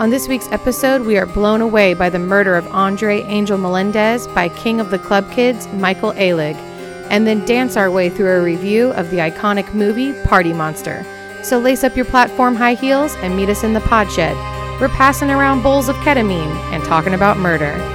On this week's episode, we are blown away by the murder of Andre Angel Melendez by King of the Club Kids, Michael Alig, and then dance our way through a review of the iconic movie Party Monster. So lace up your platform high heels and meet us in the pod shed. We're passing around bowls of ketamine and talking about murder.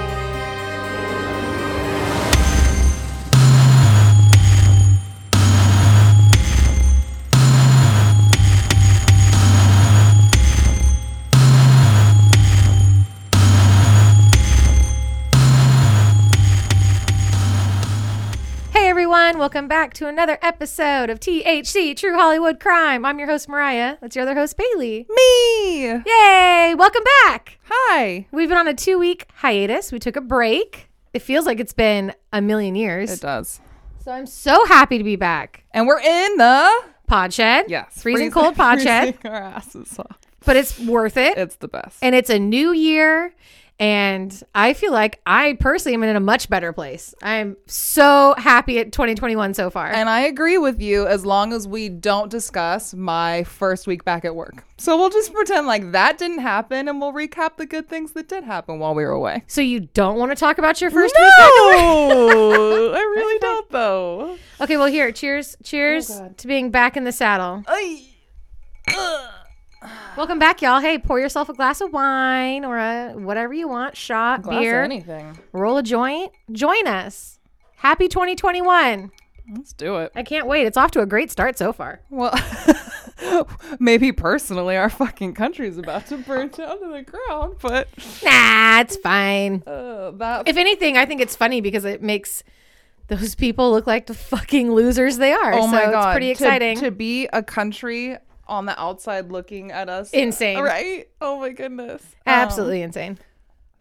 Welcome back to another episode of THC True Hollywood Crime. I'm your host Mariah. That's your other host Bailey. Me. Yay! Welcome back. Hi. We've been on a two week hiatus. We took a break. It feels like it's been a million years. It does. So I'm so happy to be back. And we're in the Pod shed. yes Freezing cold pod shed. freezing Our asses off. But it's worth it. It's the best. and it's a new year. And I feel like I personally am in a much better place. I'm so happy at 2021 so far. And I agree with you as long as we don't discuss my first week back at work. So we'll just pretend like that didn't happen and we'll recap the good things that did happen while we were away. so you don't want to talk about your first week back? No, I really don't though. Okay, well here, cheers, cheers Oh, to being back in the saddle. Welcome back, y'all. Hey, pour yourself a glass of wine or a whatever you want, shot, Glass of beer, anything. roll a joint. Join us. Happy 2021. Let's do it. I can't wait. It's off to a great start so far. Well, maybe personally, our fucking country's about to burn down to the ground, but Nah, it's fine. uh, that If anything, I think it's funny because it makes those people look like the fucking losers they are. oh so my god, it's pretty To- exciting. to, be a country on the outside looking at us. Insane. right? Oh my goodness, Um, Absolutely insane.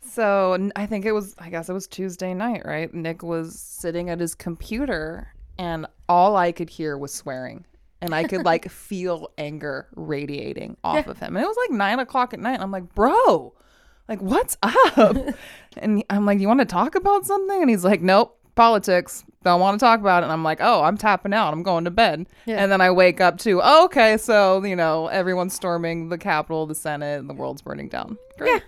so I think it was, I guess it was Tuesday night, right? Nick was sitting at his computer, and all I could hear was swearing. And I could like feel anger radiating off of him. And it was like nine o'clock at night. And I'm like, bro, like, what's up? and I'm like, you want to talk about something? And he's like, nope, politics. Don't want to talk about it. And I'm like, oh, I'm tapping out. I'm going to bed. Yeah. And then I wake up to, oh, okay, so, you know, everyone's storming the Capitol, the Senate, and the world's burning down. Great.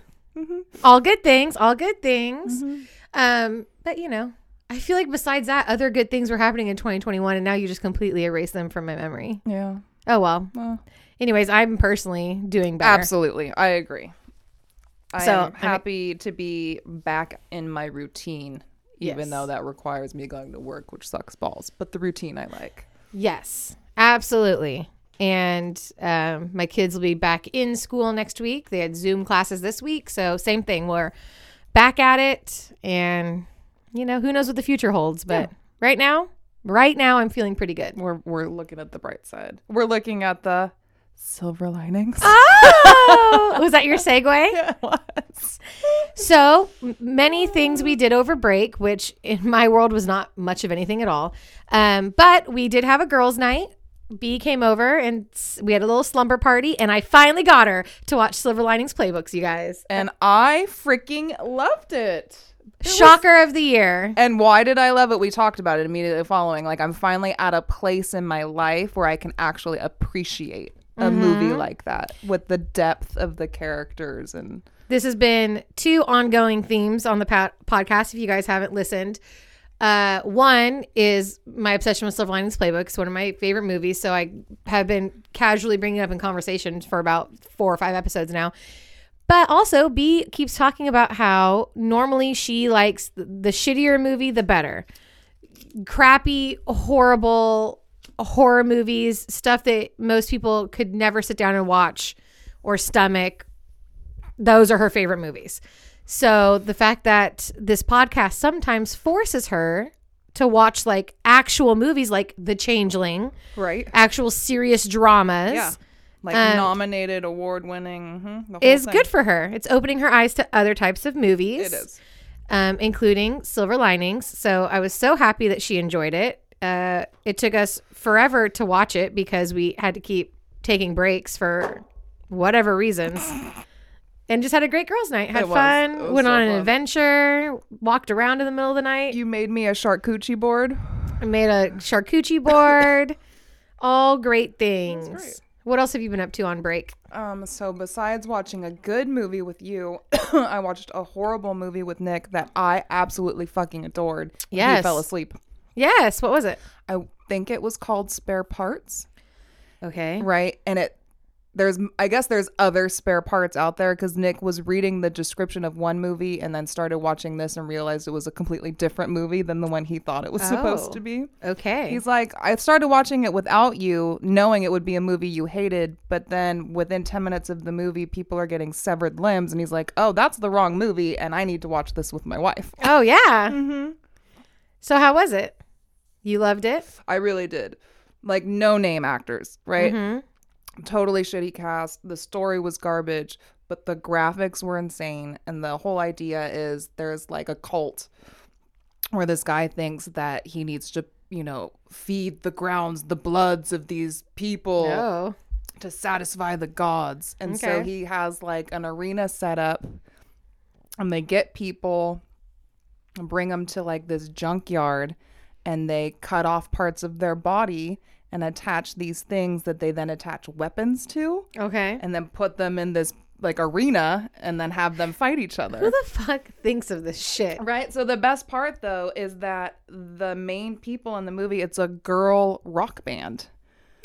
All good things. All good things. Mm-hmm. Um, but you know, I feel like besides that, other good things were happening in 2021, and now you just completely erase them from my memory. Yeah. Oh well. Well. Anyways, I'm personally doing better. Absolutely. I agree. I So, am I mean- happy to be back in my routine, even though that requires me going to work, which sucks balls. But the routine I like. Yes, absolutely. And um, my kids will be back in school next week. They had Zoom classes this week, so same thing. We're back at it, and you know who knows what the future holds. But right now, right now, I'm feeling pretty good. We're we're looking at the bright side. We're looking at the silver linings. Oh, was that your segue? Yeah, it was. So many things we did over break, which in my world was not much of anything at all. Um, but we did have a girls' night. B came over and we had a little slumber party, and I finally got her to watch Silver Linings Playbooks. You guys, And I freaking loved it. It was- shocker of the year. And why did I love it? We talked about it immediately following. Like I'm finally at a place in my life where I can actually appreciate a movie like that with the depth of the characters and This has been two ongoing themes on the po- podcast. If you guys haven't listened, uh, one is my obsession with Silver Linings Playbook. It's one of my favorite movies. So I have been casually bringing it up in conversations for about four or five episodes now. But also, B keeps talking about how normally she likes the shittier movie, the better. Crappy, horrible horror movies, stuff that most people could never sit down and watch or stomach those are her favorite movies. So the fact that this podcast sometimes forces her to watch like actual movies like The Changeling, right. actual serious dramas, Yeah. Like Um, nominated, award winning. mhm, is good for her. It's opening her eyes to other types of movies. It is. um, including Silver Linings. So I was so happy that she enjoyed it. Uh, it took us forever to watch it because we had to keep taking breaks for whatever reasons. And just had a great girls' night. Had was. fun. Was Went so on an fun. adventure. Walked around in the middle of the night. You made me a charcuterie board. I made a charcuterie board. All great things. great. What else have you been up to on break? Um, so besides watching a good movie with you, I watched a horrible movie with Nick that I absolutely fucking adored. He Yes. fell asleep. Yes. What was it? I think it was called Spare Parts, Okay. right? And it there's I guess there's other spare parts out there because Nick was reading the description of one movie and then started watching this and realized it was a completely different movie than the one he thought it was Oh. supposed to oh. be. Okay. He's like, I started watching it without you, knowing it would be a movie you hated, but then within 10 minutes of the movie, people are getting severed limbs. And he's like, oh, that's the wrong movie, and I need to watch this with my wife. oh yeah. Mm-hmm. So how was it? You loved it? I really did. Like, no name actors, right? Mhm. Totally shitty cast. The story was garbage, but the graphics were insane. And the whole idea is there's like a cult where this guy thinks that he needs to, you know, feed the grounds, the bloods of these people. Oh. to satisfy the gods. And so he has like an arena set up and they get people bring them to like this junkyard and they cut off parts of their body and attach these things that they then attach weapons to Okay. and then put them in this like arena and then have them fight each other. Who the fuck thinks of this shit? Right. So the best part though is that the main people in the movie it's a girl rock band.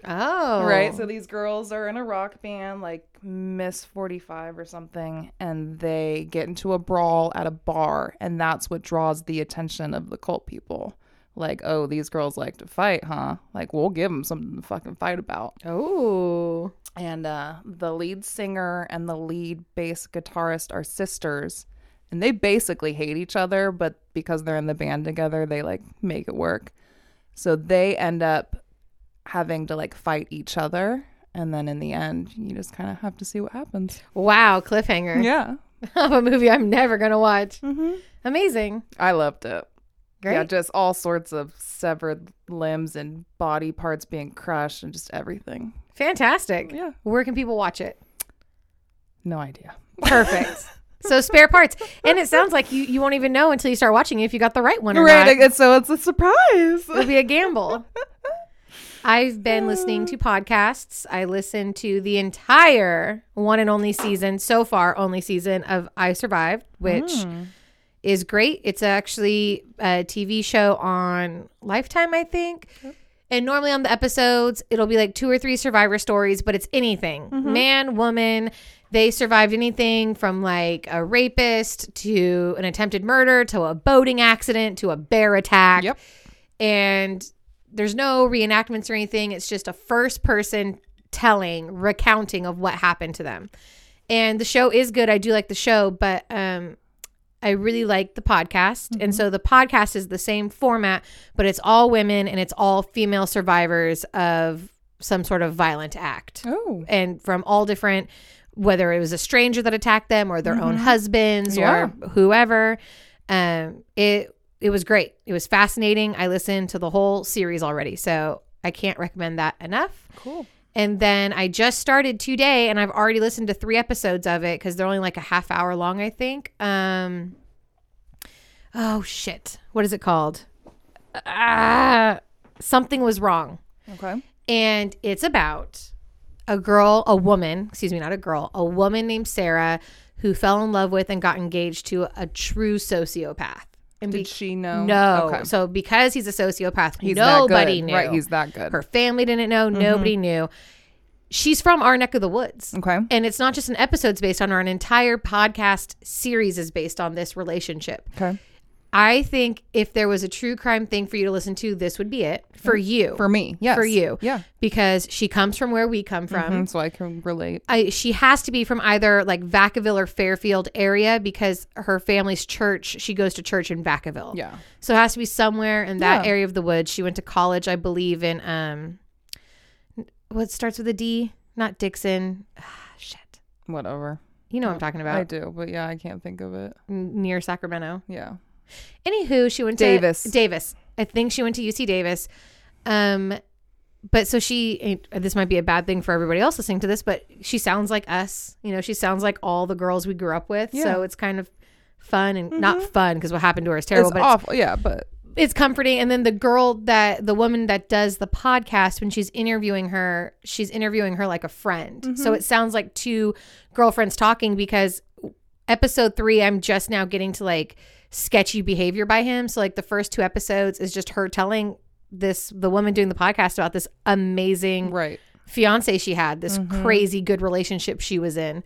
Oh. Right. So these girls are in a rock band, like Miss 45 or something, and they get into a brawl at a bar. And that's what draws the attention of the cult people. Like, oh, these girls like to fight, huh? Like, we'll give them something to fucking fight about. Oh. And uh, the lead singer and the lead bass guitarist are sisters. And they basically hate each other, but because they're in the band together, they like make it work. So they end up having to like fight each other. And then in the end, you just kind of have to see what happens. Wow. Cliffhanger Yeah. of a movie I'm never gonna watch. Mm-hmm. Amazing. I loved it. Great. Yeah, just all sorts of severed limbs and body parts being crushed and just everything. Fantastic. Yeah. Where can people watch it? No idea. Perfect. so spare parts, and it sounds like you you won't even know until you start watching it if you got the right one or Right. not. So it's a surprise. It'll be a gamble. I've been listening to podcasts. I listened to the entire one and only season so far, only season of I Survived, which hmm. is great. It's actually a TV show on Lifetime, I think. And normally on the episodes, it'll be like two or three survivor stories, but it's anything mm-hmm. man, woman. They survived anything from like a rapist to an attempted murder to a boating accident to a bear attack. Yep. And there's no reenactments or anything. It's just a first person telling, recounting of what happened to them. And the show is good. I do like the show, but um I really like the podcast. And so the podcast is the same format, but it's all women and it's all female survivors of some sort of violent act. Oh. And from all different whether it was a stranger that attacked them or their own husbands Yeah. or whoever. Um it it was great. It was fascinating. I listened to the whole series already. So I can't recommend that enough. Cool. And then I just started today and I've already listened to three episodes of it because they're only like a half hour long, I think. Um oh shit. What is it called? Ah something was wrong. Okay. And it's about a girl, a woman, excuse me, not a girl, a woman named Sarah who fell in love with and got engaged to a true sociopath. And Did be- she know? no. Okay. So because he's a sociopath, He's nobody good. knew. Right. He's that good. Her family didn't know. Mm-hmm. Nobody knew. She's from our neck of the woods. Okay. And it's not just an episode's based on her, an entire podcast series is based on this relationship. Okay. I think if there was a true crime thing for you to listen to, this would be it for you. For me. Yes. For you. Yeah. Because she comes from where we come from. Mhm, So I can relate. I, she has to be from either like Vacaville or Fairfield area because her family's church, she goes to church in Vacaville. Yeah. So it has to be somewhere in that Yeah. area of the woods. She went to college, I believe, in um what starts with a D? Not Dixon. Ah, shit. Whatever. You know what I'm talking about. I do, but yeah, I can't think of it. N- Near Sacramento. Yeah. Anywho, she went to Davis. Davis. I think she went to UC Davis. Um but so she this might be a bad thing for everybody else listening to this, but she sounds like us. You know, she sounds like all the girls we grew up with. Yeah. So it's kind of fun and not fun because what happened to her is terrible, it's but awful. yeah, but it's comforting. And then the girl that the woman that does the podcast, when she's interviewing her, she's interviewing her like a friend. So it sounds like two girlfriends talking because episode three, I'm just now getting to like sketchy behavior by him. So like the first two episodes is just her telling this the woman doing the podcast about this amazing Right. fiance she had, this crazy good relationship she was in.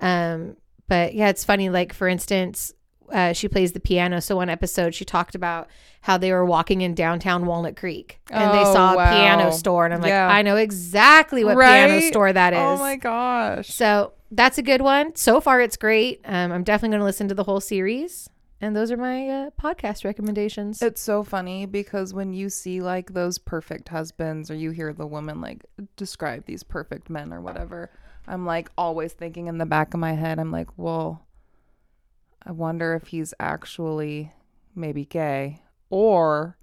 Um, but yeah, it's funny. Like for instance, uh, she plays the piano. So one episode she talked about how they were walking in downtown Walnut Creek and they Oh, saw a wow. piano store, and I'm like, Yeah. I know exactly what piano store that is. Oh my gosh. So that's a good one. So far, it's great. Um, I'm definitely going to listen to the whole series. And those are my uh, podcast recommendations. It's so funny because when you see like those perfect husbands or you hear the woman like describe these perfect men or whatever, I'm like always thinking in the back of my head, I'm like, well, I wonder if he's actually maybe gay or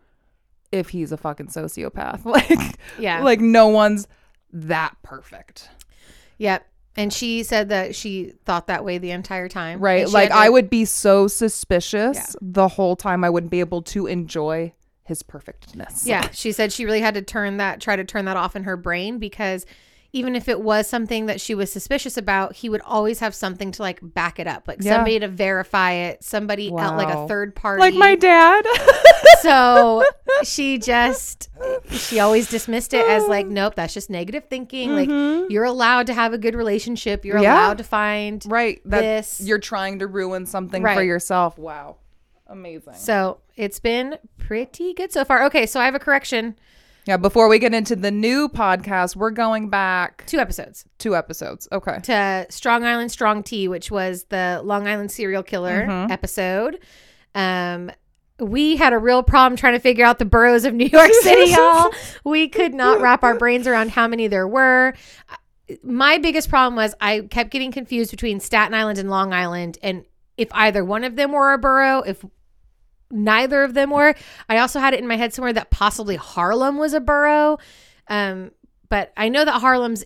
if he's a fucking sociopath. Like, yeah. like no one's that perfect. Yep. And she said that she thought that way the entire time. Right. Like to- I would be so suspicious Yeah. the whole time I wouldn't be able to enjoy his perfectness. Yeah. She said she really had to turn that, try to turn that off in her brain because even if it was something that she was suspicious about, he would always have something to like back it up, like Yeah. somebody to verify it, somebody out like a third party. Like my dad. so she just she always dismissed it as like nope that's just negative thinking like you're allowed to have a good relationship you're Mm-hmm. Yeah. allowed to find right. That this you're trying to ruin something for yourself. Wow. Amazing. so it's been pretty good so far okay so i have a correction Yeah, before we get into the new podcast, we're going back two episodes two episodes. Okay. to strong island strong tea which was the long island serial killer Mm-hmm. episode um we had a real problem trying to figure out the boroughs of New York City, y'all. We could not wrap our brains around how many there were. My biggest problem was I kept getting confused between Staten Island and Long Island, and if either one of them were a borough, if neither of them were. I also had it in my head somewhere that possibly Harlem was a borough. Um, but I know that Harlem's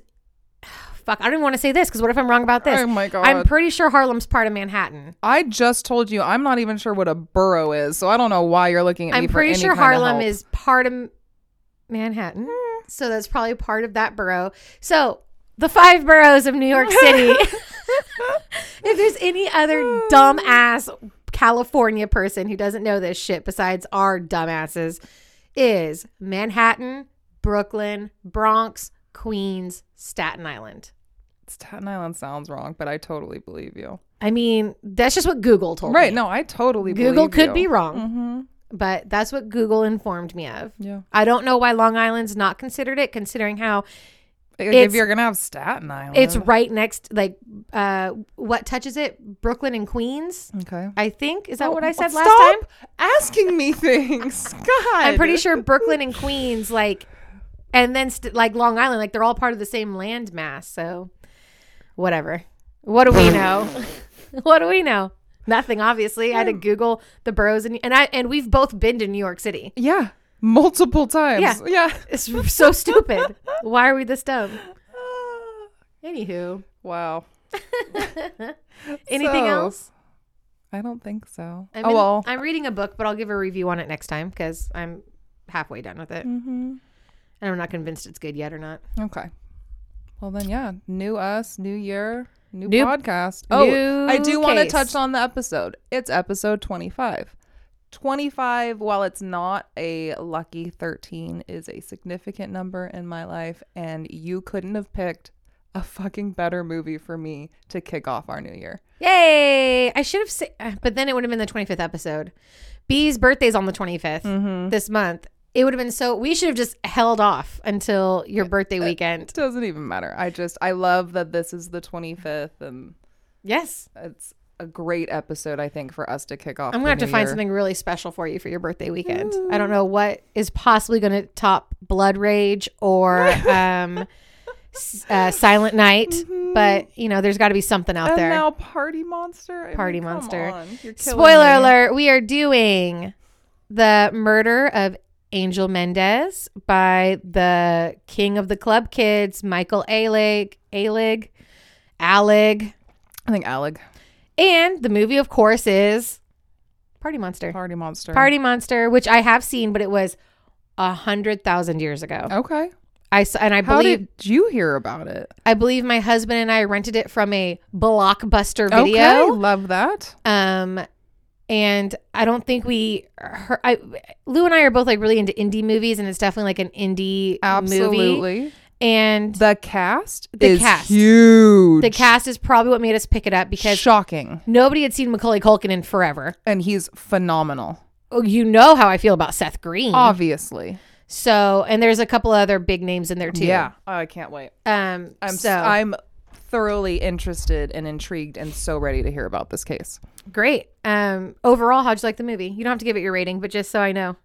fuck, I don't even want to say this because what if I'm wrong about this? Oh my god. I'm pretty sure Harlem's part of Manhattan. I just told you I'm not even sure what a borough is, so I don't know why you're looking at me I'm pretty sure Harlem is part of Manhattan. So that's probably part of that borough. So the five boroughs of New York City. if there's any other dumbass California person who doesn't know this shit besides our dumbasses, is Manhattan, Brooklyn, Bronx, Queens, Staten Island. Staten Island sounds wrong, but I totally believe you. I mean, that's just what Google told Right? me. Right. No, I totally Google could you. be wrong, Mm-hmm. but that's what Google informed me of. Yeah. I don't know why Long Island's not considered it, considering how Like, if you're gonna have Staten Island, it's right next, like, uh, what touches it? Brooklyn and Queens, okay. I think. Is that Oh, what I said last time? Stop asking me things. God. I'm pretty sure Brooklyn and Queens, like, and then st- like Long Island, like they're all part of the same landmass. So, whatever. What do we know? what do we know? Nothing. Obviously, I had to Google the boroughs and and I and we've both been to New York City. Yeah. Multiple times. Yeah. Yeah. It's so stupid. Why are we this dumb? Anywho, wow. anything So, else? I don't think so. I'm oh in- well. I'm reading a book, but I'll give a review on it next time because I'm halfway done with it, mm-hmm. and I'm not convinced it's good yet or not. Okay. Well then, yeah. New us, new year, new, New- podcast. Oh, new I do want to touch on the episode. It's episode twenty-five. 25 while it's not a lucky 13 is a significant number in my life and you couldn't have picked a fucking better movie for me to kick off our new year Yay! I should have said, but then it would have been the 25th episode. B's birthday's on the 25th mm-hmm. this month. It would have been so. We should have just held off until your birthday weekend. it doesn't even matter i just i love that this is the 25th and Yes, it's a great episode i think for us to kick off I'm gonna have to find year. something really special for you for your birthday weekend. I don't know what is possibly going to top Blood Rage or um, uh, Silent Night, but you know, there's got to be something out and there. now party monster I mean, Party come Monster. Spoiler me. alert: We are doing the murder of Angel Mendez by the king of the club kids, Michael Alig, Alig, Alig, i think alec and the movie, of course, is Party Monster. Party Monster. Party Monster, which I have seen, but it was a hundred thousand years ago. Okay. I saw, and I How believe did you hear about it? I believe my husband and I rented it from a blockbuster video. Okay, love that. Um, and I don't think we heard. I Lou and I are both like really into indie movies, and it's definitely like an indie movie. Absolutely. And The cast The is cast. huge. the cast is probably what made us pick it up because shocking, nobody had seen Macaulay Culkin in forever. and he's phenomenal. Oh, you know how I feel about Seth Green. Obviously, So, and there's a couple other big names in there too. yeah. I can't wait. Um. I'm so I'm thoroughly interested and intrigued, and so ready to hear about this case. great. Um. Overall, how'd you like the movie? You don't have to give it your rating, but just so I know.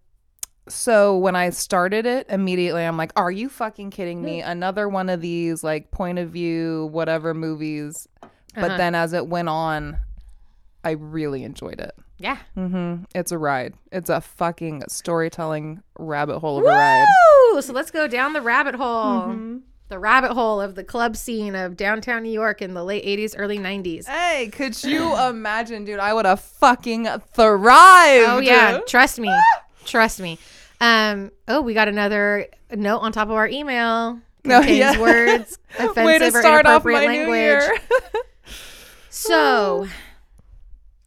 So when I started it, immediately I'm like, "Are you fucking kidding me? Another one of these like point of view whatever movies." But Uh-huh. then as it went on, I really enjoyed it. Yeah. hmm It's a ride. It's a fucking storytelling rabbit hole of a ride. Woo! So let's go down the rabbit hole. The rabbit hole of the club scene of downtown New York in the late 80s, early 90s. Hey, could you imagine, dude? I would have fucking thrived. Oh yeah, trust me. Trust me. Um oh, we got another note on top of our email. No, Contains yeah. words offensive or inappropriate my language. So,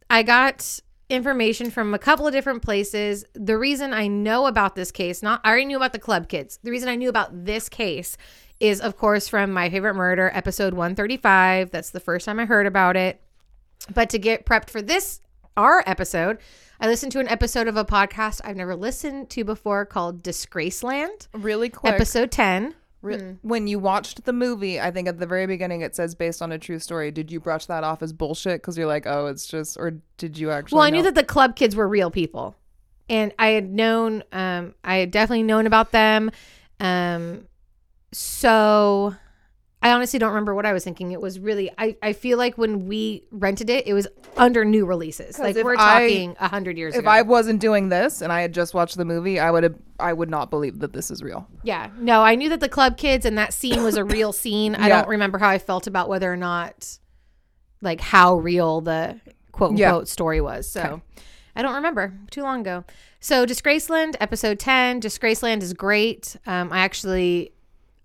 I got information from a couple of different places. The reason I know about this case, not I already knew about the club kids. The reason I knew about this case is, of course, from My Favorite Murder, episode 135. That's the first time I heard about it. But to get prepped for this, our episode, I listened to an episode of a podcast I've never listened to before called Disgraceland, really quick. episode 10. Re- When you watched the movie, I think at the very beginning it says based on a true story. Did you brush that off as bullshit because you're like, oh, it's just, or did you actually? Well, I knew that the club kids were real people, and I had known, um, I had definitely known about them. Um, so I honestly don't remember what I was thinking. It was really, I, I feel like when we rented it, it was under new releases. Like we're I- talking a hundred years ago. If ago. I wasn't doing this and I had just watched the movie, I would have, I would not believe that this is real. yeah, no, I knew that the club kids and that scene was a real scene. I don't remember how I felt about whether or not, like how real the quote Yeah. unquote story was. So I don't remember too long ago. So Disgraceland, episode 10. Disgraceland is great. Um, I actually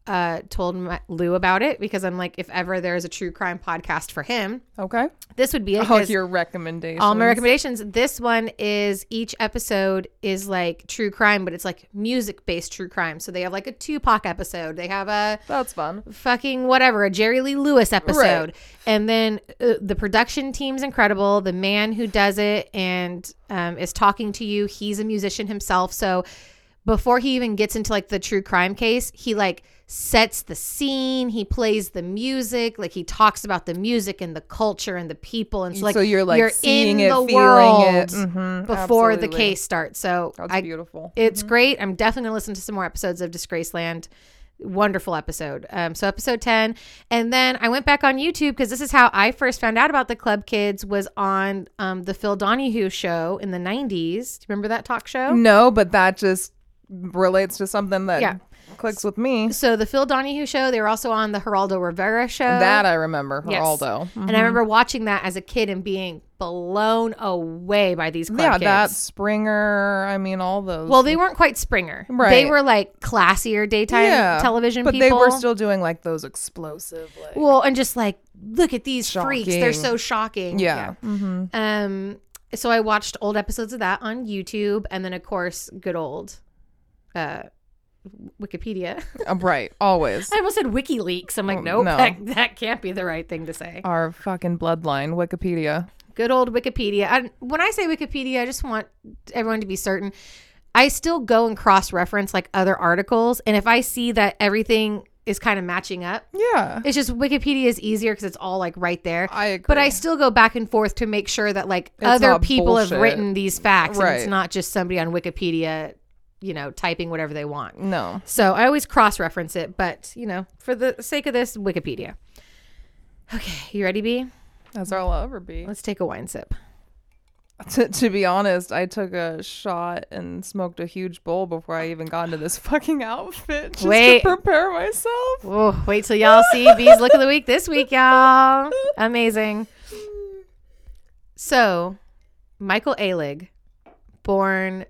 uh, told my, Lou about it because I'm like, if ever there's a true crime podcast for him, Okay. this would be it. Oh, 'cause your recommendations. all my recommendations. This one is each episode is like true crime, but it's like music based true crime. So they have like a Tupac episode. They have a That's fun. fucking whatever, a Jerry Lee Lewis episode. Right. And then uh, the production team's incredible. The man who does it and um, is talking to you, he's a musician himself. So before he even gets into like the true crime case, he like sets the scene, he plays the music, like he talks about the music and the culture and the people. And so like so you're like you're seeing in it, the feeling world it Mhm, before the case starts. So That's I beautiful. it's great. I'm definitely gonna listen to some more episodes of Disgraceland. Wonderful episode. Um, so episode ten, and then I went back on YouTube because this is how I first found out about the Club Kids was on um, the Phil Donahue show in the '90s. Do you remember that talk show? No, but that just relates to something that Yeah. clicks with me. So the Phil Donahue show. They were also on the Geraldo Rivera show. That I remember, Yes. Geraldo. and I remember watching that as a kid and being blown away by these Club yeah, Kids. that Springer. I mean, all those. well, they weren't quite Springer. Right. They were like classier daytime yeah, television but people. they were still doing like those explosive. Like, Well, and just like look at these freaks. They're so shocking. yeah. hmm Um so I watched old episodes of that on YouTube and then of course good old uh Wikipedia. Uh, right. Always. I almost said WikiLeaks. I'm like, Oh, nope, no. that, that can't be the right thing to say. Our fucking bloodline, Wikipedia. Good old Wikipedia. I, when I say Wikipedia, I just want everyone to be certain. I still go and cross reference like other articles, and if I see that everything is kind of matching up, Yeah. it's just Wikipedia is easier because it's all like right there. I agree. But I still go back and forth to make sure that like It's other people have written these facts and it's not just somebody on Wikipedia, you know, typing whatever they want. no. So I always cross reference it, but you know, for the sake of this, Wikipedia. Okay, you ready, B? That's all I'll ever be. Let's take a wine sip. To, to be honest, I took a shot and smoked a huge bowl before I even got into this fucking outfit just Wait. to prepare myself. Oh, wait till y'all see B's look of the week this week, y'all. Amazing. So, Michael Alig, born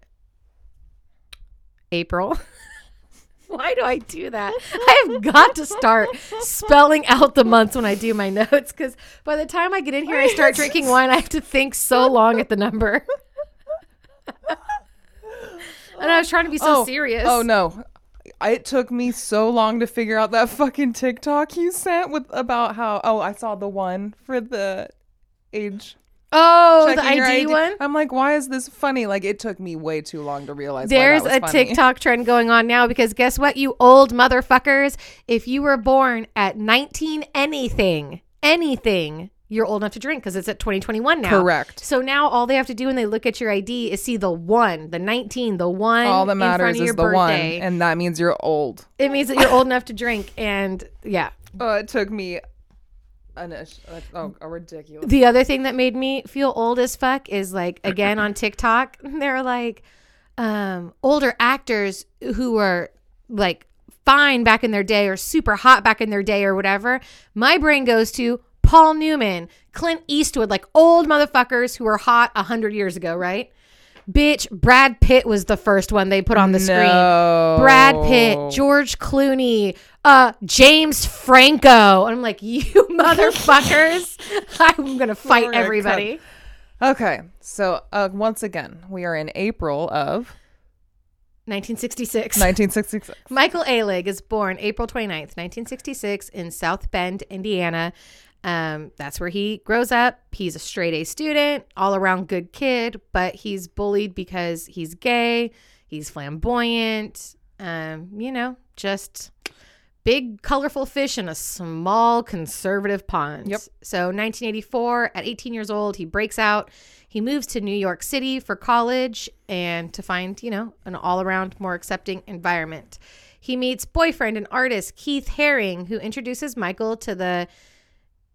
April. Why do I do that? I have got to start spelling out the months when I do my notes because by the time I get in here, I start drinking wine. I have to think so long at the number. and I was trying to be so oh, serious. Oh no. It took me so long to figure out that fucking TikTok you sent with about how oh I saw the one for the age Oh, the your ID, one? I'm like, why is this funny? Like it took me way too long to realize. why There's a funny. TikTok trend going on now because guess what, you old motherfuckers? If you were born at 19 anything, anything, you're old enough to drink because it's at 2021 now. Correct. So now all they have to do when they look at your ID is see the one, the 19, the one. All that in front matters is the one, and that means you're old. It means that you're old enough to drink. And yeah. Oh, it took me an oh, a ridiculous. The other thing that made me feel old as fuck is like again on TikTok, they're like um older actors who were like fine back in their day or super hot back in their day or whatever. My brain goes to Paul Newman, Clint Eastwood, like old motherfuckers who were hot a hundred years ago, right? Bitch, Brad Pitt was the first one they put on the screen. Brad Pitt, George Clooney, uh, James Franco. And I'm like, you motherfuckers. I'm going to fight everybody. Okay, so uh, once again, we are in April of 1966. 1966. Michael Alig is born April 29th, 1966, in South Bend, Indiana. Um, that's where he grows up. He's a straight A student, all around good kid, but he's bullied because he's gay, he's flamboyant, um, you know, just big colorful fish in a small conservative pond. Yep. So 1984, at 18 years old, he breaks out. He moves to New York City for college and to find, you know, an all-around more accepting environment. He meets boyfriend and artist Keith Haring, who introduces Michael to the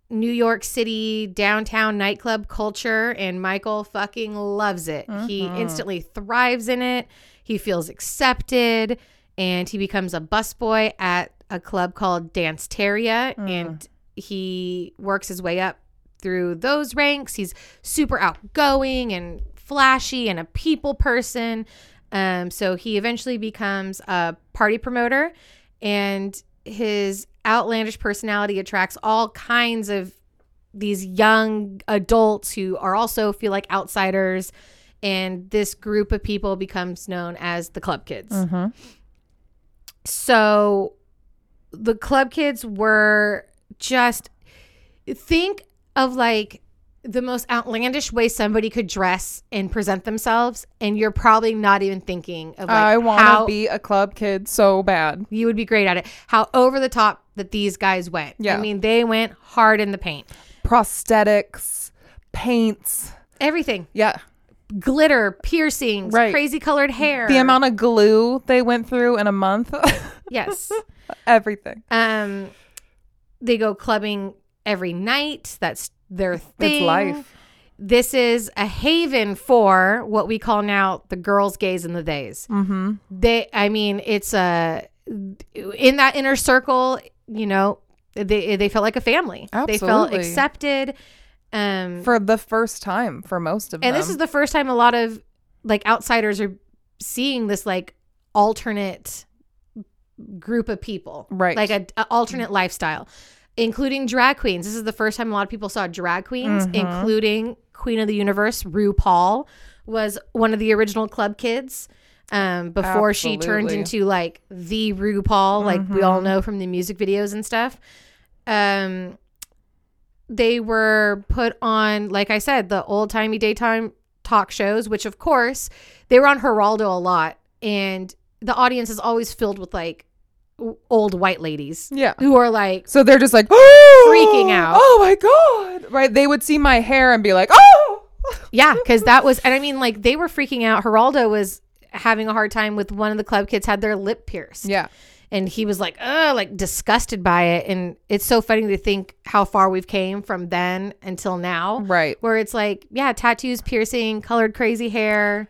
New York City downtown nightclub culture, and Michael fucking loves it. He instantly thrives in it. He feels accepted, and he becomes a busboy at a club called Danceteria, and he works his way up through those ranks. He's super outgoing and flashy and a people person. Um, so he eventually becomes a party promoter, and his outlandish personality attracts all kinds of these young adults who are also feel like outsiders. And this group of people becomes known as the club kids. Mm-hmm. So the club kids were just think of like the most outlandish way somebody could dress and present themselves and you're probably not even thinking of like I want to be a club kid so bad. you would be great at it how over the top that these guys went Yeah. i mean they went hard in the paint Prosthetics, paints. everything Yeah. glitter piercings Right. crazy colored hair The amount of glue they went through in a month. yes Everything. um they go clubbing every night that's their thing It's life. this is a haven for what we call now the girls gays and the days Mm-hmm. they i mean it's a in that inner circle you know they they felt like a family they felt accepted um For the first time for most of and them. And this is the first time a lot of like outsiders are seeing this like alternate group of people Right. like a, a alternate lifestyle including drag queens this is the first time a lot of people saw drag queens Mm-hmm. including queen of the universe rupaul was one of the original club kids um, before she turned into like the RuPaul, like we Mm-hmm. all know from the music videos and stuff. Um, they were put on, like I said, the old timey daytime talk shows, which of course they were on Geraldo a lot, and the audience is always filled with like old white ladies yeah. who are like, So they're just like Freaking oh, out. Oh my god! Right? They would see my hair and be like, "Oh!" yeah, because that was, and I mean, like they were freaking out. Geraldo was having a hard time with one of the club kids had their lip pierced. Yeah. and he was like oh like disgusted by it and it's so funny to think how far we've came from then until now Right. where it's like yeah tattoos piercing colored crazy hair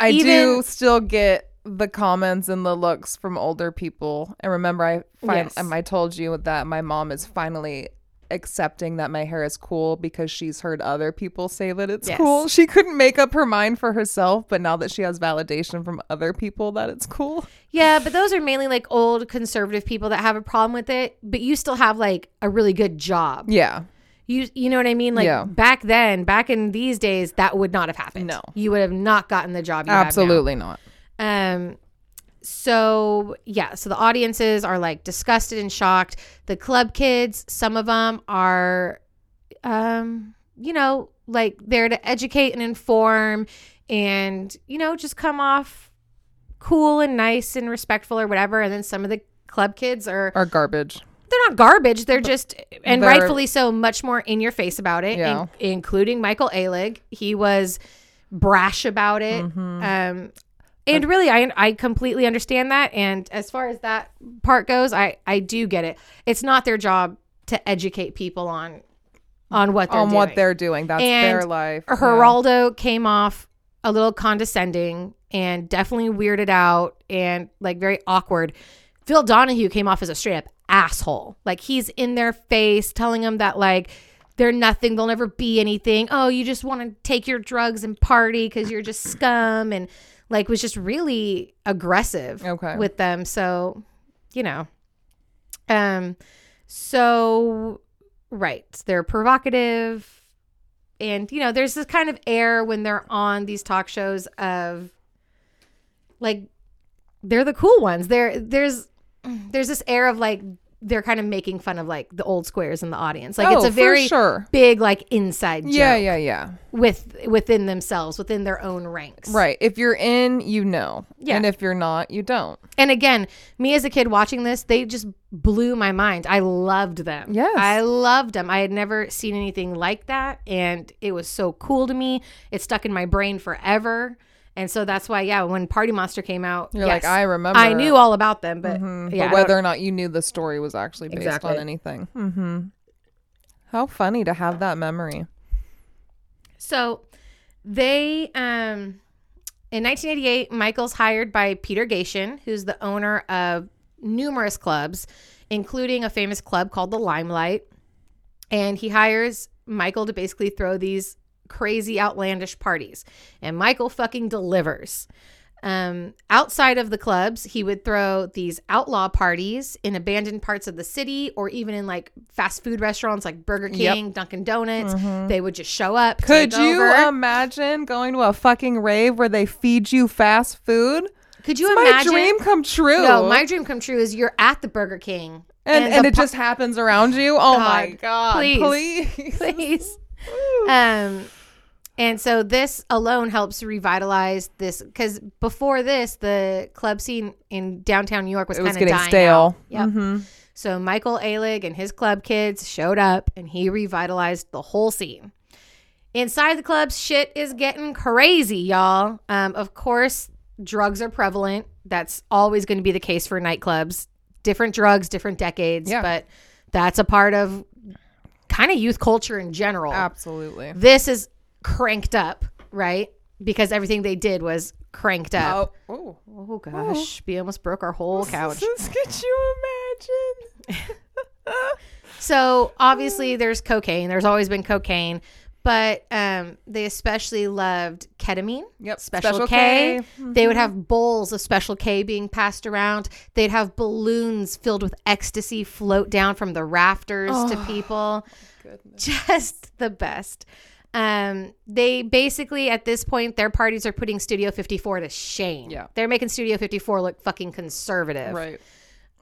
I do still get the comments and the looks from older people. And remember, I fin- Yes. um, I told you that my mom is finally accepting that my hair is cool because she's heard other people say that it's Yes. cool. She couldn't make up her mind for herself, but now that she has validation from other people that it's cool. Yeah, but those are mainly like old conservative people that have a problem with it, but you still have like a really good job. Yeah. You you know what I mean? Like Yeah. back then, back in these days, that would not have happened. No. You would have not gotten the job you have now. Absolutely not. Um so yeah, so the audiences are like disgusted and shocked. The club kids, some of them are um you know, like there to educate and inform and you know, just come off cool and nice and respectful or whatever and then some of the club kids are are garbage. they're not garbage. They're just, and They're- rightfully so, much more in your face about it, Yeah. in- including Michael Alig. He was brash about it. Mm-hmm. Um, and really, I I completely understand that. And as far as that part goes, I I do get it. It's not their job to educate people on on what they're on doing. what they're doing. That's And their life. Yeah. Geraldo came off a little condescending and definitely weirded out and like very awkward. Phil Donahue came off as a straight up asshole. Like he's in their face telling them that like they're nothing, they'll never be anything. Oh, you just want to take your drugs and party because you're just scum and like was just really aggressive Okay. with them. So, you know. Um so right, they're provocative and you know there's this kind of air when they're on these talk shows of like they're the cool ones there there's there's this air of like they're kind of making fun of like the old squares in the audience like it's Oh, a very sure. big like inside joke Yeah, yeah, yeah. with within themselves within their own ranks Right. If you're in, you know. Yeah. And if you're not, you don't. and again me as a kid watching this they just blew my mind i loved them Yes. i loved them i had never seen anything like that and it was so cool to me it stuck in my brain forever and so that's why yeah when party monster came out You're like, I remember. i knew all about them but Mhm. yeah but whether or not you knew the story was actually based Exactly. on anything. Mm-hmm. How funny to have that memory. So they um in 1988 Michael's hired by Peter Gatien, who's the owner of numerous clubs, including a famous club called the Limelight. And he hires Michael to basically throw these crazy outlandish parties. And Michael fucking delivers. Um, outside of the clubs, he would throw these outlaw parties in abandoned parts of the city or even in like fast food restaurants like Burger Yep. King, Dunkin' Donuts. They would just show up. Could you over. imagine going to a fucking rave where they feed you fast food? Could you It's my dream come true. No, my dream come true is you're at the Burger King and and, the it par- just happens around you. Oh my God, god! please. please. please. Um, and so this alone helps revitalize this because before this, the club scene in downtown New York was It kind was of getting dying stale. Out. Yep. Mhm. So Michael Alig and his club kids showed up, and he revitalized the whole scene. Inside the clubs, shit is getting crazy, y'all. Um, of course, drugs are prevalent. That's always going to be the case for nightclubs. Different drugs, different decades, Yeah. but that's a part of kind of youth culture in general. Absolutely. This is cranked up, right? Because everything they did was cranked up. Oh, oh. Oh, gosh, oh. we almost broke our whole couch. Could you imagine? So obviously there's cocaine. There's always been cocaine, but um, they especially loved ketamine. Yep. Special, Special K. K. Mm-hmm. They would have bowls of Special K being passed around. They'd have balloons filled with ecstasy float down from the rafters to Oh, people. Just the best. Um, they basically at this point their parties are putting Studio 54 to shame. Yeah. They're making Studio 54 look fucking conservative. Right.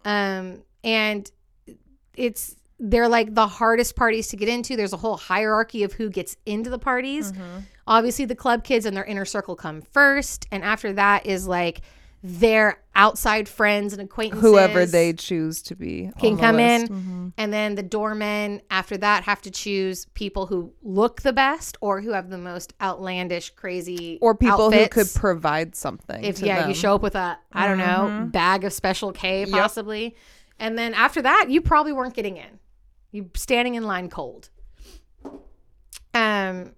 Um, and it's they're like the hardest parties to get into. There's a whole hierarchy of who gets into the parties. Mm-hmm. Obviously, the club kids and their inner circle come first, and after that is like their outside friends and acquaintances. Whoever they choose to be can come in, Mhm. and then the doormen after that have to choose people who look the best or who have the most outlandish, crazy, or people who could provide something. if yeah them. you show up with a i don't know Mhm. bag of special k Yep. possibly and then after that you probably weren't getting in you standing in line cold um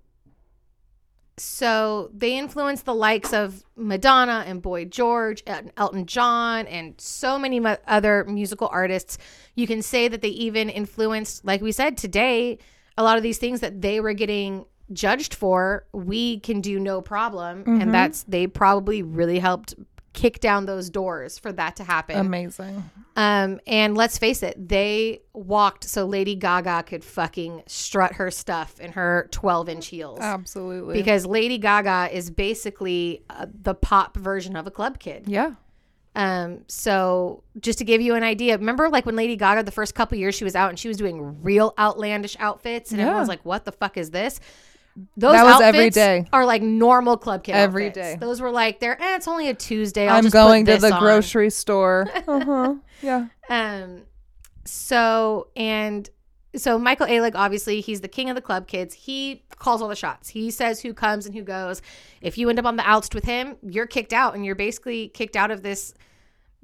so they influenced the likes of Madonna and Boy George and Elton John and so many mu- other musical artists. You can say that they even influenced, like we said today, a lot of these things that they were getting judged for. We can do no problem, and that's they probably really helped kick down those doors for that to happen. Amazing. Um, and let's face it, they walked so Lady Gaga could fucking strut her stuff in her 12 inch heels. Absolutely. Because Lady Gaga is basically uh, the pop version of a club kid. yeah. Um, so just to give you an idea, remember like when Lady Gaga the first couple years she was out and she was doing real outlandish outfits and Yeah. everyone was like, "What the fuck is this?" Those That was every outfits day. Are like normal club kid Every outfits. day. Those were like, "They're eh, it's only a Tuesday. Just put going to the on." grocery store. Uh-huh. Yeah. Um, so and so Michael Alig, obviously, he's the king of the club kids. He calls all the shots. He says who comes and who goes. If you end up on the outs with him, you're kicked out, and you're basically kicked out of this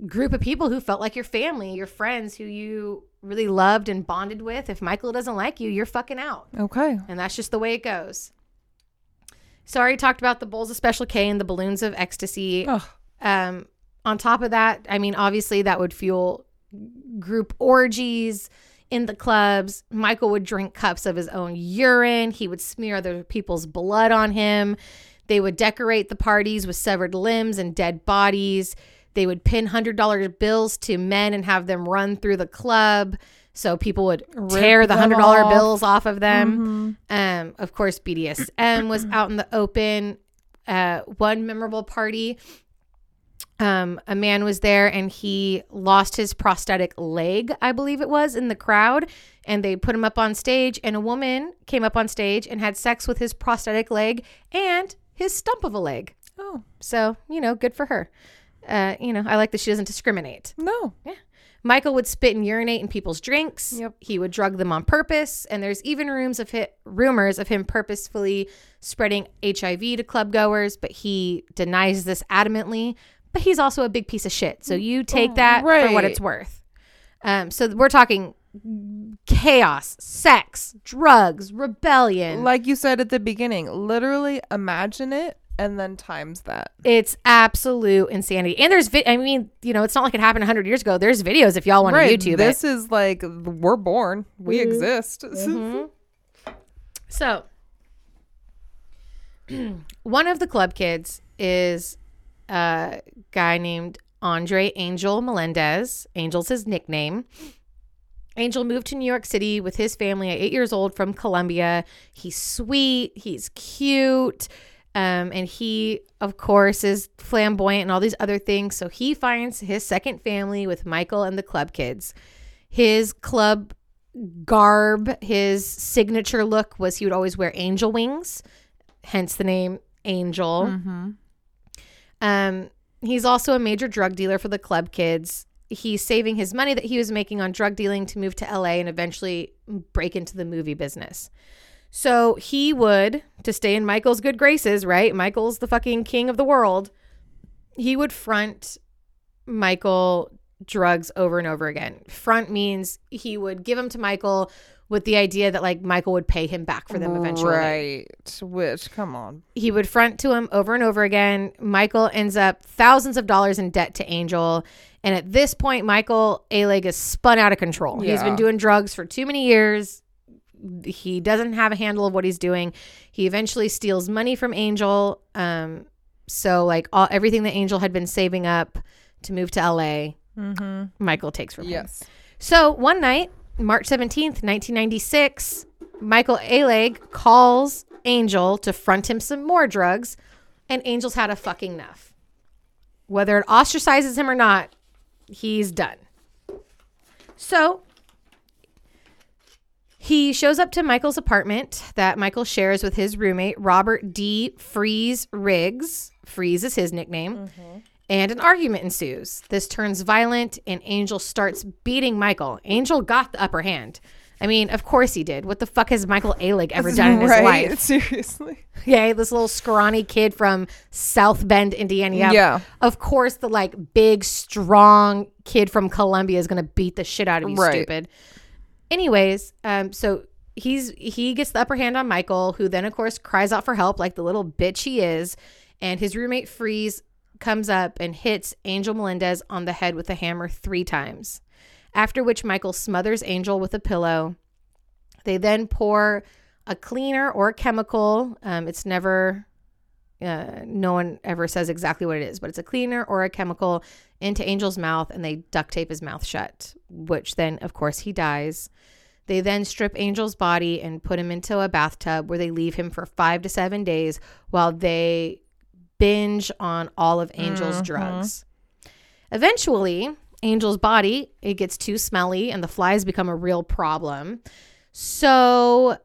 group of people who felt like your family, your friends, who you really loved and bonded with. If Michael doesn't like you, you're fucking out, Okay. and that's just the way it goes. So I already talked about the bowls of Special K and the balloons of ecstasy. Um, on top of that, I mean, obviously that would fuel group orgies in the clubs. Michael would drink cups of his own urine. He would smear other people's blood on him. They would decorate the parties with severed limbs and dead bodies. They would pin $100 bills to men and have them run through the club. So people would tear the $100 off. Mm-hmm. bills off of them. Um, of course, BDSM was out in the open. Uh, one memorable party, um, a man was there and he lost his prosthetic leg, I believe it was, in the crowd. And they put him up on stage, and a woman came up on stage and had sex with his prosthetic leg and his stump of a leg. Oh, So, you know, good for her. Uh, you know, I like that she doesn't discriminate. no. Yeah. Michael would spit and urinate in people's drinks. Yep. He would drug them on purpose, and there's even rooms of hit, rumors of him purposefully spreading HIV to club goers, but he denies this adamantly. But he's also a big piece of shit, so you take that for what it's worth. Um, so we're talking chaos, sex, drugs, rebellion. Like you said at the beginning, literally imagine it and then times that. It's absolute insanity. And there's, vi- I mean, you know, it's not like it happened 100 years ago. There's videos if y'all want to YouTube This it. is like we're born. We Mm-hmm. exist. So, one of the club kids is a guy named Andre Angel Melendez. Angel's his nickname. Angel moved to New York City with his family at eight years old from Colombia. He's sweet, he's cute, um, and he, of course, is flamboyant and all these other things. So he finds his second family with Michael and the club kids. His club garb, his signature look was he would always wear angel wings, hence the name Angel. Mm-hmm. Um, he's also a major drug dealer for the club kids. He's saving his money that he was making on drug dealing to move to LA and eventually break into the movie business. So he would, to stay in Michael's good graces, right? Michael's the fucking king of the world. He would front Michael drugs over and over again. Front means he would give them to Michael with the idea that like Michael would pay him back for them eventually Right. Which, come on. he would front to him over and over again. Michael ends up thousands of dollars in debt to Angel. And at this point, Michael Alig is spun out of control. He's been doing drugs for too many years. He doesn't have a handle of what he's doing. He eventually steals money from Angel. Um, so like all everything that Angel had been saving up to move to LA, Mm-hmm. Michael takes from him. Yes. So one night, March 17th, 1996, Michael Alig calls Angel to front him some more drugs, and Angel's had a fucking enough. Whether it ostracizes him or not, he's done. So he shows up to Michael's apartment that Michael shares with his roommate, Robert D. Freeze Riggs. Freeze is his nickname. Mm-hmm. And an argument ensues. This turns violent, and Angel starts beating Michael. Angel got the upper hand. I mean, of course he did. What the fuck has Michael Alig ever done in his right? life? Seriously. Okay, this little scrawny kid from South Bend, Indiana. Yeah. Yeah. Of course, the like big, strong kid from Colombia is gonna beat the shit out of you, Right. stupid. Anyways, um, so he's he gets the upper hand on Michael, who then of course cries out for help like the little bitch he is, and his roommate Freeze comes up and hits Angel Melendez on the head with a hammer 3 times. After which Michael smothers Angel with a pillow. They then pour a cleaner or a chemical. Um, it's never uh, no one ever says exactly what it is, but it's a cleaner or a chemical into Angel's mouth and they duct tape his mouth shut, which then, of course, he dies. They then strip Angel's body and put him into a bathtub where they leave him for five to seven days while they binge on all of Angel's mm-hmm. drugs. Eventually, Angel's body it gets too smelly and the flies become a real problem. So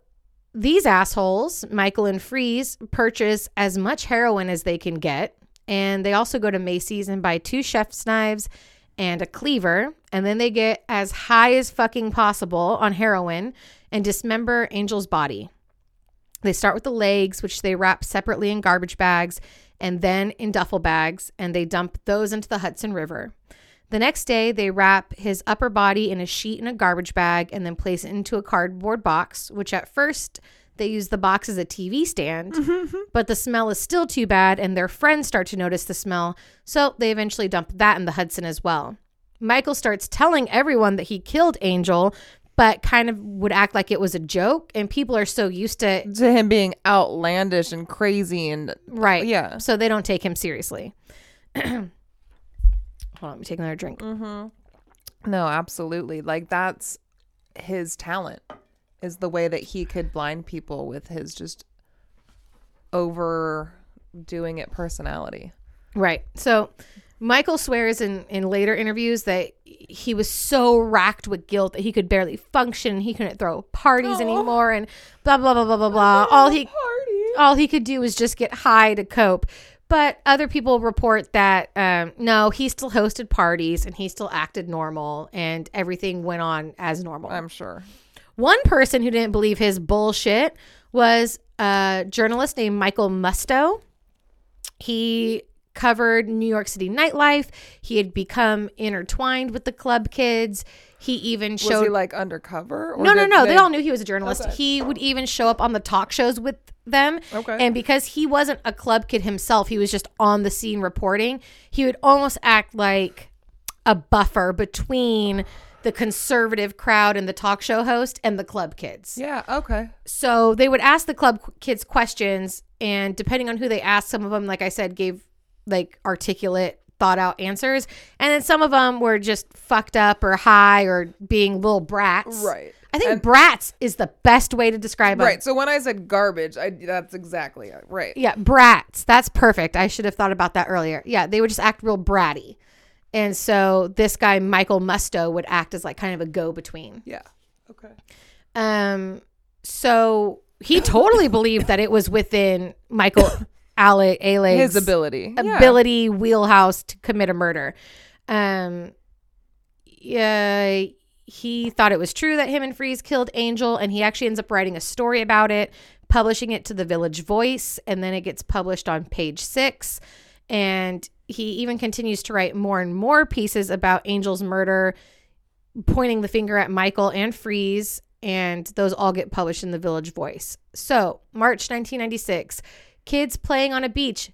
these assholes, Michael and Freeze, purchase as much heroin as they can get. And they also go to Macy's and buy two chef's knives and a cleaver. And then they get as high as fucking possible on heroin and dismember Angel's body. They start with the legs, which they wrap separately in garbage bags and then in duffel bags, and they dump those into the Hudson River. The next day, they wrap his upper body in a sheet in a garbage bag and then place it into a cardboard box, which at first they use the box as a TV stand, mm-hmm, mm-hmm. but the smell is still too bad, and their friends start to notice the smell, so they eventually dump that in the Hudson as well. Michael starts telling everyone that he killed Angel, but kind of would act like it was a joke, and people are so used to To him being outlandish and crazy and right, Yeah. so they don't take him seriously. Hold on, let me take another drink. Mm-hmm. no, absolutely. Like that's his talent is the way that he could blind people with his just overdoing it personality. Right. So Michael swears in, in later interviews that he was so racked with guilt that he could barely function. He couldn't throw parties anymore and blah blah blah blah blah blah. All he all he could do was just get high to cope. But other people report that um, no, he still hosted parties and he still acted normal and everything went on as normal. I'm sure. One person who didn't believe his bullshit was a journalist named Michael Musto. He covered New York City nightlife. He had become intertwined with the club kids. He even Was showed he like undercover? Or no, no, no. They, all knew he was a journalist. Okay. He would even show up on the talk shows with them. Okay. And because he wasn't a club kid himself, he was just on the scene reporting. He would almost act like a buffer between the conservative crowd and the talk show host and the club kids. Yeah. Okay. So they would ask the club kids questions, and depending on who they asked, some of them, like I said, gave like articulate, thought out answers, and then some of them were just fucked up or high or being little brats. Right. I think brats is the best way to describe them. Right. So when I said garbage, I that's exactly it. Right. Yeah, brats. That's perfect. I should have thought about that earlier. Yeah, they would just act real bratty. And so this guy Michael Musto would act as like kind of a go between. Yeah. Okay. Um, so he totally believed that it was within Michael Ale Alig's His ability. Yeah. ability wheelhouse to commit a murder. Um, yeah, he thought it was true that him and Freeze killed Angel, and he actually ends up writing a story about it, publishing it to the Village Voice, and then it gets published on page six. And he even continues to write more and more pieces about Angel's murder, pointing the finger at Michael and Freeze, and those all get published in the Village Voice. So, March 1996, kids playing on a beach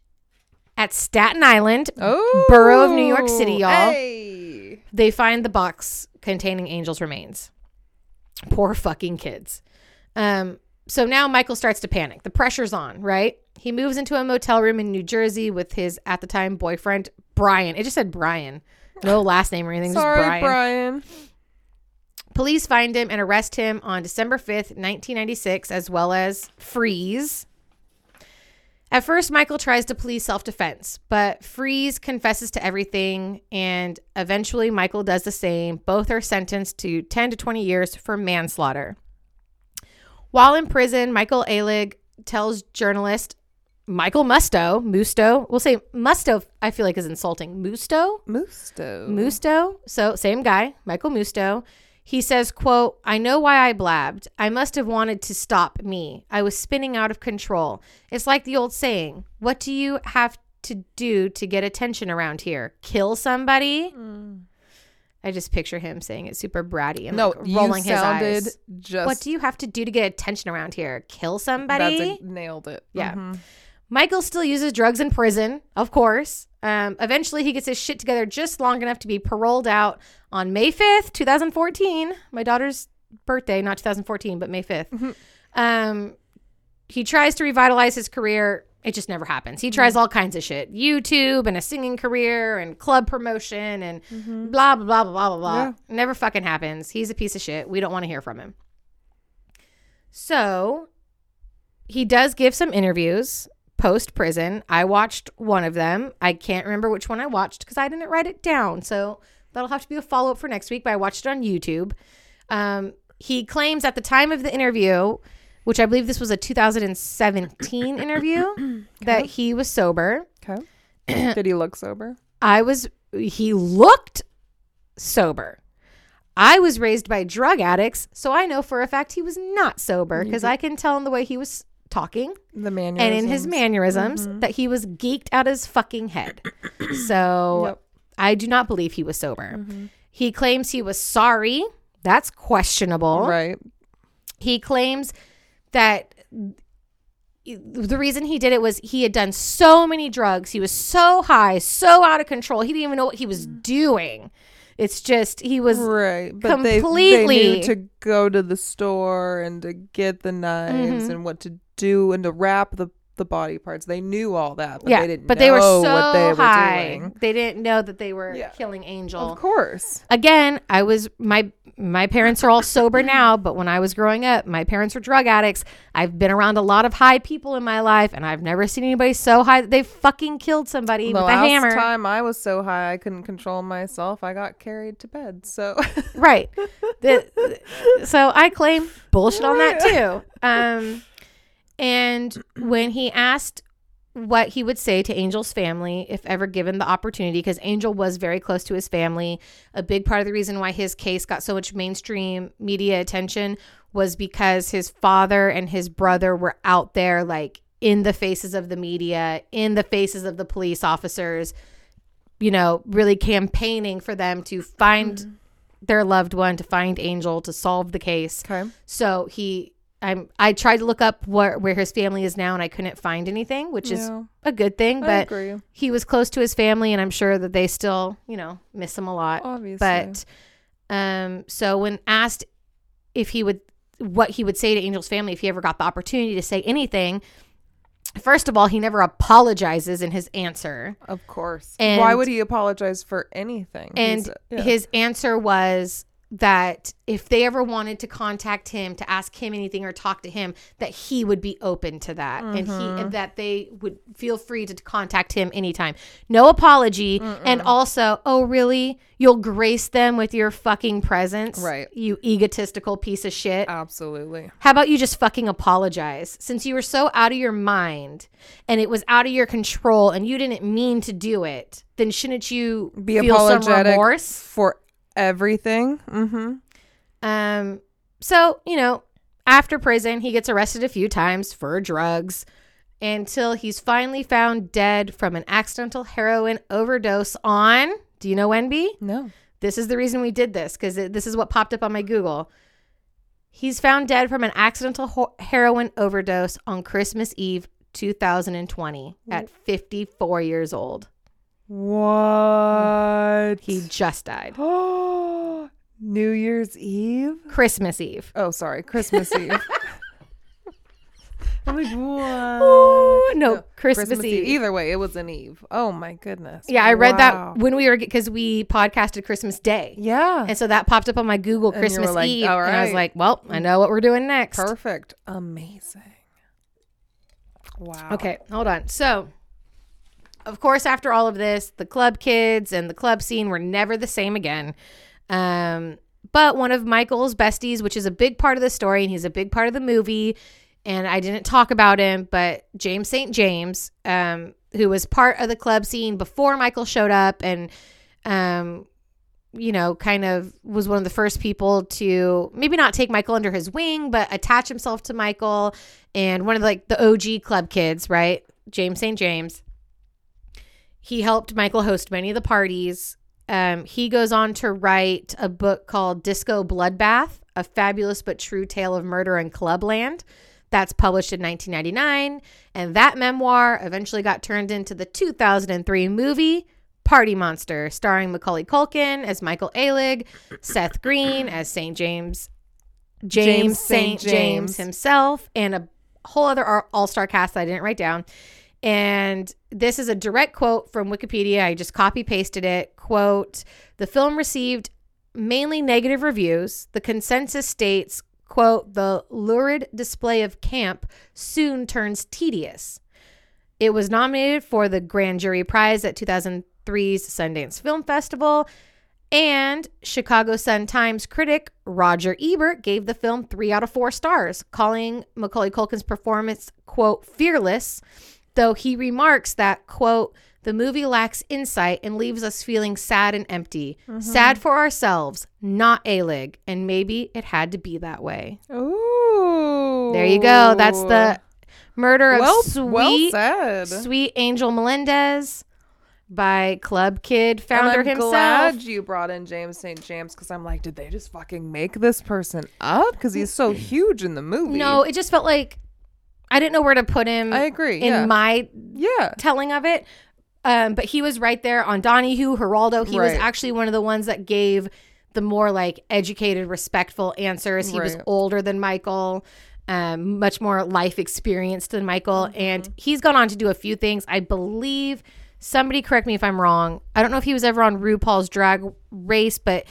at Staten Island, Oh. borough of New York City, y'all. Hey. they find the box containing Angel's remains. Poor fucking kids. Um, so now Michael starts to panic. The pressure's on, right? He moves into a motel room in New Jersey with his at the time boyfriend Brian. It just said Brian, no last name or anything. Sorry, Brian. Brian. Police find him and arrest him on December 5th, 1996, as well as Freeze. At first, Michael tries to plead self defense, but Freeze confesses to everything, and eventually, Michael does the same. Both are sentenced to 10 to 20 years for manslaughter. While in prison, Michael Alig tells journalist Michael Musto, Musto, we'll say Musto, I feel like is insulting. Musto? Musto. Musto, so same guy, Michael Musto. He says, quote, I know why I blabbed. I must have wanted to stop me. I was spinning out of control. It's like the old saying, what do you have to do to get attention around here? Kill somebody? Hmm. I just picture him saying it super bratty and No, like, rolling his eyes. just. What do you have to do to get attention around here? Kill somebody? That's a, nailed it. Yeah. Mhm. Michael still uses drugs in prison, of course. Um, eventually, he gets his shit together just long enough to be paroled out on May 5th, 2014, my daughter's birthday, not 2014, but May 5th. Um, he tries to revitalize his career. It just never happens. He tries all kinds of shit YouTube and a singing career and club promotion and blah, blah, blah, blah, blah, blah, blah. Yeah. Never fucking happens. He's a piece of shit. We don't want to hear from him. So he does give some interviews post prison. I watched one of them. I can't remember which one I watched because I didn't write it down. So that'll have to be a follow up for next week, but I watched it on YouTube. Um, he claims at the time of the interview, which I believe this was a 2017 interview, that he was sober. Okay. Did he look sober? I was, he looked sober. I was raised by drug addicts, so I know for a fact he was not sober because I can tell in the way he was talking The man. and in his mannerisms mm-hmm. that he was geeked out his fucking head. So Yep. I do not believe he was sober. Mm-hmm. He claims he was sorry. That's questionable. Right. He claims that the reason he did it was he had done so many drugs. He was so high, so out of control. He didn't even know what he was doing. It's just he was Right. But they, they completely- knew to go to the store and to get the knives Mm-hmm. and what to do and to wrap the, the body parts. They knew all that, but yeah, they didn't but know they were so what they were high. doing. They didn't know that they were Yeah. killing Angel. Of course. again i was my my parents are all sober now but when i was growing up my parents were drug addicts i've been around a lot of high people in my life and i've never seen anybody so high that they fucking killed somebody The with a hammer. The last time I was so high I couldn't control myself, I got carried to bed. So right The- so i claim bullshit on that too um and when he asked what he would say to Angel's family if ever given the opportunity, because Angel was very close to his family. A big part of the reason why his case got so much mainstream media attention was because his father and his brother were out there, like in the faces of the media, in the faces of the police officers, you know, really campaigning for them to find mm. their loved one, to find Angel, to solve the case. Okay. So he, I'm, I tried to look up where where his family is now, and I couldn't find anything, which is a good thing. But he was close to his family, and I'm sure that they still, you know, miss him a lot. Obviously. But, um, so when asked if he would, what he would say to Angel's family if he ever got the opportunity to say anything, first of all, he never apologizes in his answer. Of course. And- Why would he apologize for anything? And yeah. his answer was that if they ever wanted to contact him to ask him anything or talk to him, that he would be open to that, and he Mm-hmm. and that they would feel free to contact him anytime. No apology, and also, oh really? You'll grace them with your fucking presence, Right. You egotistical piece of shit. Absolutely. How about you just fucking apologize? Since you were so out of your mind and it was out of your control and you didn't mean to do it, then shouldn't you Be feel some apologetic remorse? for everything. Mm-hmm. Um, so, you know, after prison, he gets arrested a few times for drugs until he's finally found dead from an accidental heroin overdose on, do you know Wenby? No. This is the reason we did this because this is what popped up on my Google. He's found dead from an accidental ho- heroin overdose on Christmas Eve 2020 at 54 years old. What? He just died. Oh, New Year's Eve. Christmas Eve. Oh, sorry, Christmas Eve. I'm like, what? Ooh, no, Christmas, Eve. Either way, it was an Eve. Oh my goodness. Yeah, I read Wow. that when we were because we podcasted Christmas Day. Yeah. And so that popped up on my Google were Christmas like, Eve. all And I was like, well, I know what we're doing next. Perfect. Amazing. Wow. Okay, hold on. So, of course, after all of this, the club kids and the club scene were never the same again. Um, but one of Michael's besties, which is a big part of the story, and he's a big part of the movie, and I didn't talk about him, but James St. James, um, who was part of the club scene before Michael showed up, and um, you know, kind of was one of the first people to maybe not take Michael under his wing, but attach himself to Michael and one of like the OG club kids, right? James St. James. He helped Michael host many of the parties. Um, he goes on to write a book called Disco Bloodbath, a fabulous but true tale of murder in Clubland. That's published in 1999. And that memoir eventually got turned into the 2003 movie Party Monster, starring Macaulay Culkin as Michael Alig, Seth Green as St. James, James. St. James James. himself, and a whole other all star cast that I didn't write down. And this is a direct quote from Wikipedia. I just copy pasted it. Quote The film received mainly negative reviews. The consensus states, quote, the lurid display of camp soon turns tedious. It was nominated for the Grand Jury Prize at 2003's Sundance Film Festival. And Chicago Sun Times critic Roger Ebert gave the film three out of four stars, calling Macaulay Culkin's performance, quote, fearless, though he remarks that, quote, the movie lacks insight and leaves us feeling sad and empty. Mm-hmm. Sad for ourselves, not A-Lig, and maybe it had to be that way. Ooh. There you go. That's the murder of well, sweet, well sweet Angel Melendez by Club Kid And founder I'm himself. glad you brought in James St. James because I'm like, did they just fucking make this person up? Because he's so huge in the movie. No, it just felt like I didn't know where to put him I agree. in yeah. my yeah. telling of it. Um, but he was right there on Donahue, Geraldo. He was actually one of the ones that gave the more like educated, respectful answers. He was older than Michael, um, much more life experienced than Michael, Mm-hmm. and he's gone on to do a few things. I believe somebody correct me if I'm wrong. I don't know if he was ever on RuPaul's Drag Race, but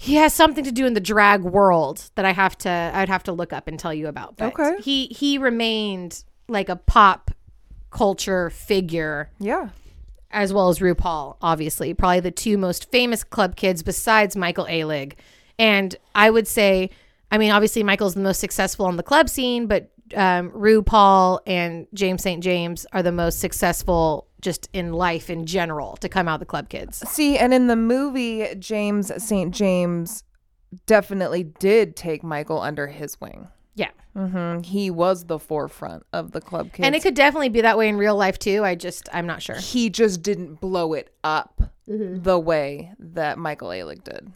he has something to do in the drag world that I have to I'd have to look up and tell you about. But Okay. he he remained like a pop culture figure Yeah. as well as RuPaul, obviously. Probably the two most famous club kids besides Michael Alig. And I would say, I mean, obviously Michael's the most successful on the club scene, but um, RuPaul and James St. James are the most successful just in life in general to come out the club kids. See, and in the movie, James St. James definitely did take Michael under his wing. Yeah. hmm He was the forefront of the club kids. And it could definitely be that way in real life too. I just, I'm not sure. he just didn't blow it up Mm-hmm. the way that Michael Alig did.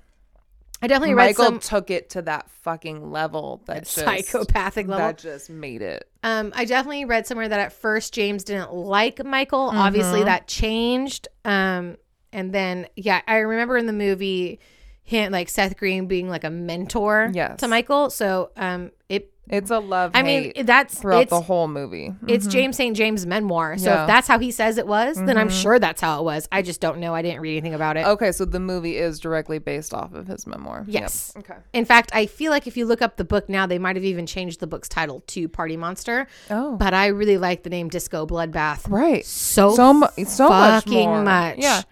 I definitely read Michael some took it to that fucking level that just, psychopathic level. that just made it. Um, I definitely read somewhere that at first James didn't like Michael. Obviously, Mm-hmm. that changed. Um, and then yeah, I remember in the movie him like Seth Green being like a mentor Yes. to Michael. So um, it. It's a love. I mean, that's throughout the whole movie. it's James St. James' memoir. So Yeah. Mm-hmm. if that's how he says it was, then I'm sure that's how it was. I just don't know. I didn't read anything about it. Okay, so the movie is directly based off of his memoir. Yep. Yes. Okay. In fact, I feel like if you look up the book now, they might have even changed the book's title to Party Monster. Oh. But I really like the name Disco Bloodbath. Right. So so mu- so much fucking more. much. Yeah.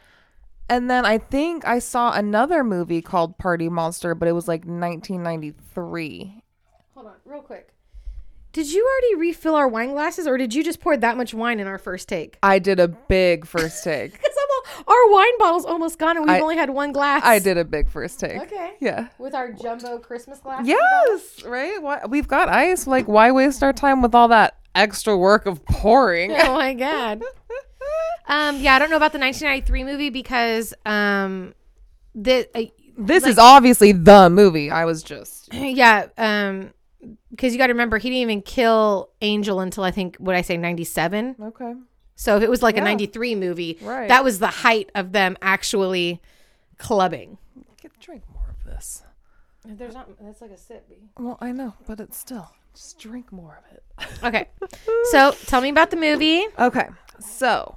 And then I think I saw another movie called Party Monster, but it was like 1993. Hold on, real quick. Did you already refill our wine glasses, or did you just pour that much wine in our first take? I did a big first take. Because our wine bottle's almost gone, and we've I- only had one glass. I did a big first take. Okay. Yeah. With our jumbo Christmas glass. Yes, right? Why, we've got ice. Like, why waste our time with all that extra work of pouring? Oh my god. um. Yeah, I don't know about the 1993 movie because um, the uh, This is obviously the movie. I was just. yeah um because you got to remember he didn't even kill Angel until I think what I say 97. Okay. So if it was like a 93 movie, Right. that was the height of them actually clubbing. Get drink more of this. There's not that's like a sip. Well, I know, but it's still. Just drink more of it. Okay. so tell me about the movie. Okay. So,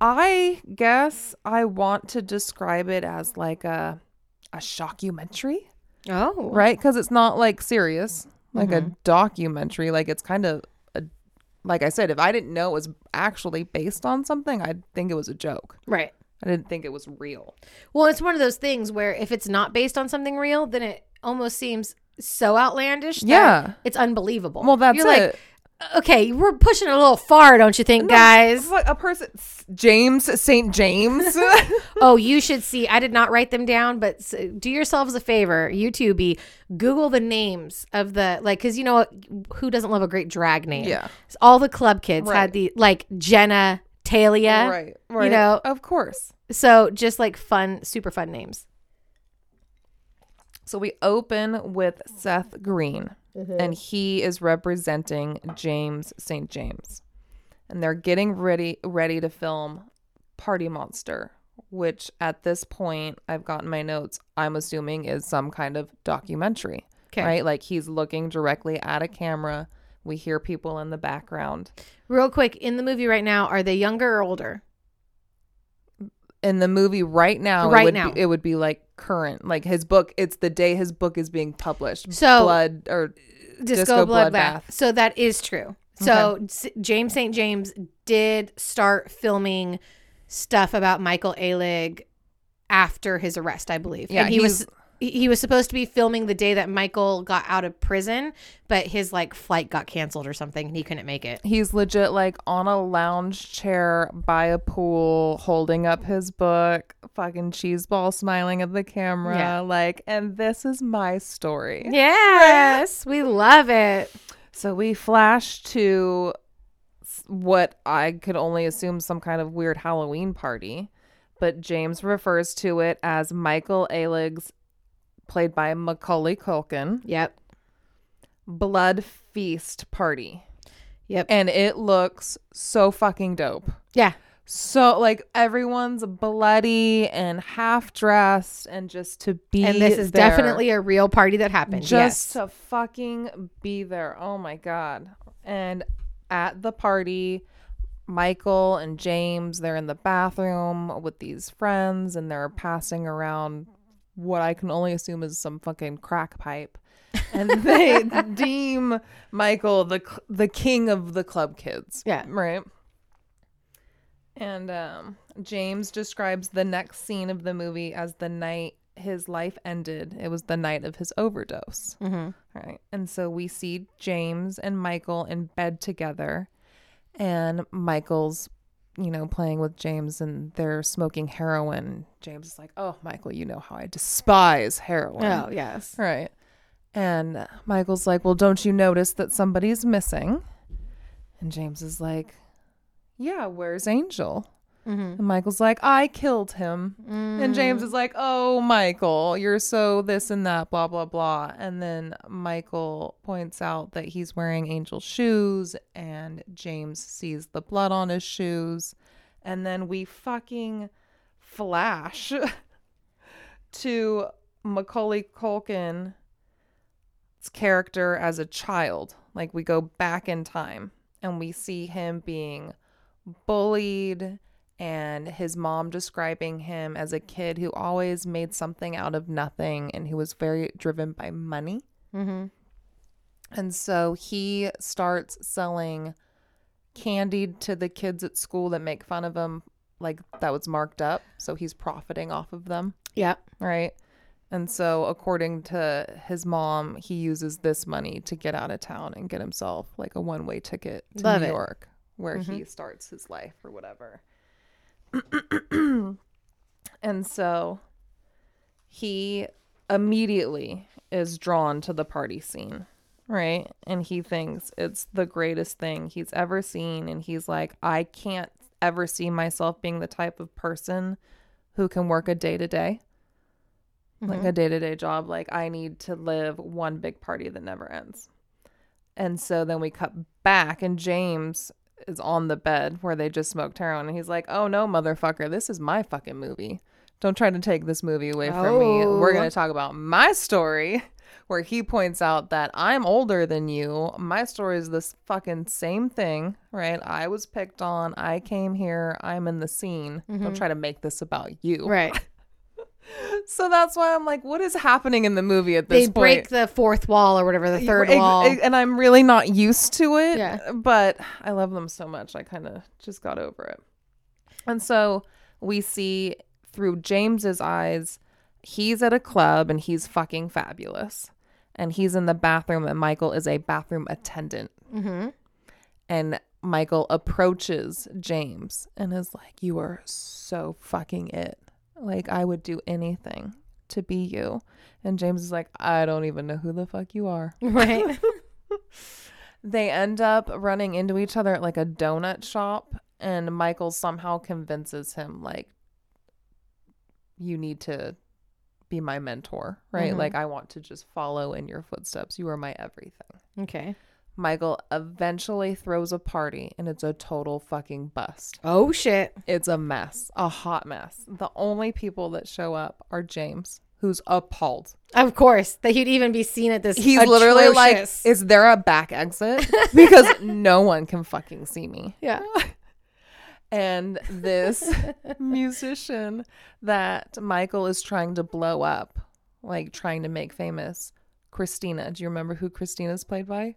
I guess I want to describe it as like a a shockumentary, Oh. right? Cuz it's not like serious, like a mm-hmm. documentary, like it's kind of a like I said, if I didn't know it was actually based on something, I'd think it was a joke. Right. I didn't think it was real. Well, it's one of those things where if it's not based on something real, then it almost seems so outlandish that Yeah. it's unbelievable. Well, that's You're it. like, okay, we're pushing it a little far, don't you think, guys? Like a person James St. James. oh, you should see. I did not write them down, but do yourselves a favor, YouTube, Google the names of the like, because you know? Who doesn't love a great drag name? Yeah. All the club kids Right. had the like Jenny Talia. right, right. You know- of course. So just like fun, super fun names. So we open with Seth Green, Mm-hmm. and he is representing James St. James, and they're getting ready ready to film Party Monster, which at this point I've gotten my notes. I'm assuming is some kind of documentary, Okay. right? Like he's looking directly at a camera. We hear people in the background. Real quick, in the movie right now, are they younger or older? In the movie right now, Right it would now. Be, it would be like current, like his book. It's the day his book is being published. So- blood or Disco, Disco Bloodbath. Bloodbath. So that is true. So S- James St. James did start filming stuff about Michael Alig after his arrest, I believe. Yeah, and he was he was supposed to be filming the day that Michael got out of prison, but his like flight got canceled or something and he couldn't make it. he's legit like on a lounge chair by a pool, holding up his book, fucking cheeseball, smiling at the camera, Yeah. like. And this is my story. Yes, we love it. So we flash to what I could only assume some kind of weird Halloween party, but James refers to it as Michael Alig's, played by Macaulay Culkin, Yep. blood feast party. Yep. And it looks so fucking dope. Yeah. So like everyone's bloody and half dressed and just to be And this is there. definitely a real party that happened. just yes. to fucking be there. Oh my god. And at the party, Michael and James, they're in the bathroom with these friends and they're passing around what I can only assume is some fucking crack pipe. And they deem Michael the the king of the club kids. Yeah. Right. And um, James describes the next scene of the movie as the night his life ended. It was the night of his overdose. hmm Right. And so we see James and Michael in bed together, and Michael's, you know, playing with James and they're smoking heroin. James is like, Oh, Michael, you know how I despise heroin. Oh, yes. Right. And Michael's like, Well, don't you notice that somebody's missing? And James is like, Yeah, where's Angel? Mm-hmm. And Michael's like, I killed him. And James is like, Oh, Michael, you're so this and that, blah, blah, blah. And then Michael points out that he's wearing Angel's shoes, and James sees the blood on his shoes. And then we fucking flash to Macaulay Culkin's character as a child. Like we go back in time and we see him being bullied and his mom describing him as a kid who always made something out of nothing and who was very driven by money. Mm-hmm. And so he starts selling candy to the kids at school that make fun of him, like that was marked up. So he's profiting off of them, Yeah. right? And so, according to his mom, he uses this money to get out of town and get himself like a one way ticket to Love New it. York, where he starts his life or whatever. and so he immediately is drawn to the party scene, right? And he thinks it's the greatest thing he's ever seen. And he's like, I can't ever see myself being the type of person who can work a day to day, like mm-hmm. a day to day job. Like, I need to live one big party that never ends. And so then we cut back, and James is on the bed where they just smoked heroin. And he's like, Oh no, motherfucker, this is my fucking movie. Don't try to take this movie away from me. We're Oh. going to talk about my story where he points out that I'm older than you. My story is this fucking same thing, right? I was picked on. I came here. I'm in the scene. Don't mm-hmm. try to make this about you. Right. So that's why I'm like, what is happening in the movie at this point? They this break point? the fourth wall or whatever, the third wall. and I'm really not used to it. Yeah. But I love them so much. I kind of just got over it. And so we see through James's eyes, he's at a club and he's fucking fabulous. And he's in the bathroom, and Michael is a bathroom attendant. mm-hmm. And Michael approaches James and is like, You are so fucking it. Like, I would do anything to be you. And James is like, I don't even know who the fuck you are. Right. They end up running into each other at like a donut shop. and Michael somehow convinces him like you need to be my mentor, right? Mhm. Like I want to just follow in your footsteps. You are my everything. Okay. Michael eventually throws a party and it's a total fucking bust. Oh shit. It's a mess, a hot mess. The only people that show up are James, who's appalled. Of course, that he'd even be seen at this. He's literally like, Is there a back exit? Because no one can fucking see me. yeah. And this musician that Michael is trying to blow up, like trying to make famous, Christina. Do you remember who Christina's played by?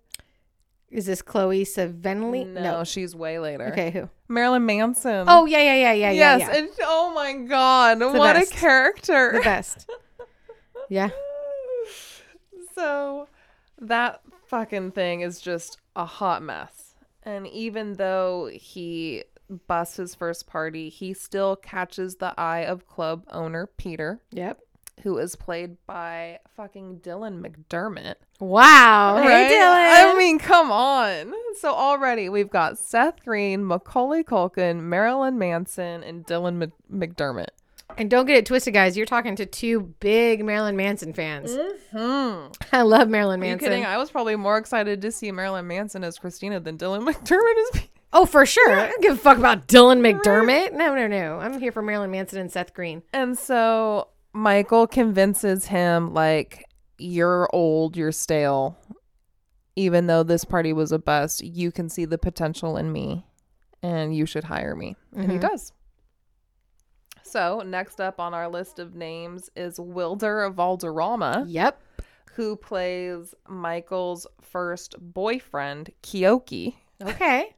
Is this Chloe Sevigny? No, she's way later. Okay, who? Marilyn Manson. Oh yeah, yeah, yeah, yeah, yeah. yes. yeah. And oh my God, what best. a character. the best. Yeah. so that fucking thing is just a hot mess. And even though he busts his first party, he still catches the eye of club owner Peter, Yep. Who is played by fucking Dylan McDermott. Wow. Right? Hey, Dylan. I mean, come on. So already we've got Seth Green, Macaulay Culkin, Marilyn Manson, and Dylan Mc- McDermott. and don't get it twisted, guys. You're talking to two big Marilyn Manson fans. Hmm. I love Marilyn Are you Manson. kidding? I was probably more excited to see Marilyn Manson as Christina than Dylan McDermott as Peter. oh, for sure. I don't give a fuck about Dylan McDermott. No, no, no. I'm here for Marilyn Manson and Seth Green. And so Michael convinces him, like, you're old, you're stale. Even though this party was a bust, you can see the potential in me and you should hire me. And he Mhm. does. So, next up on our list of names is Wilmer Valderrama, Yep. who plays Michael's first boyfriend, Keoki. Okay.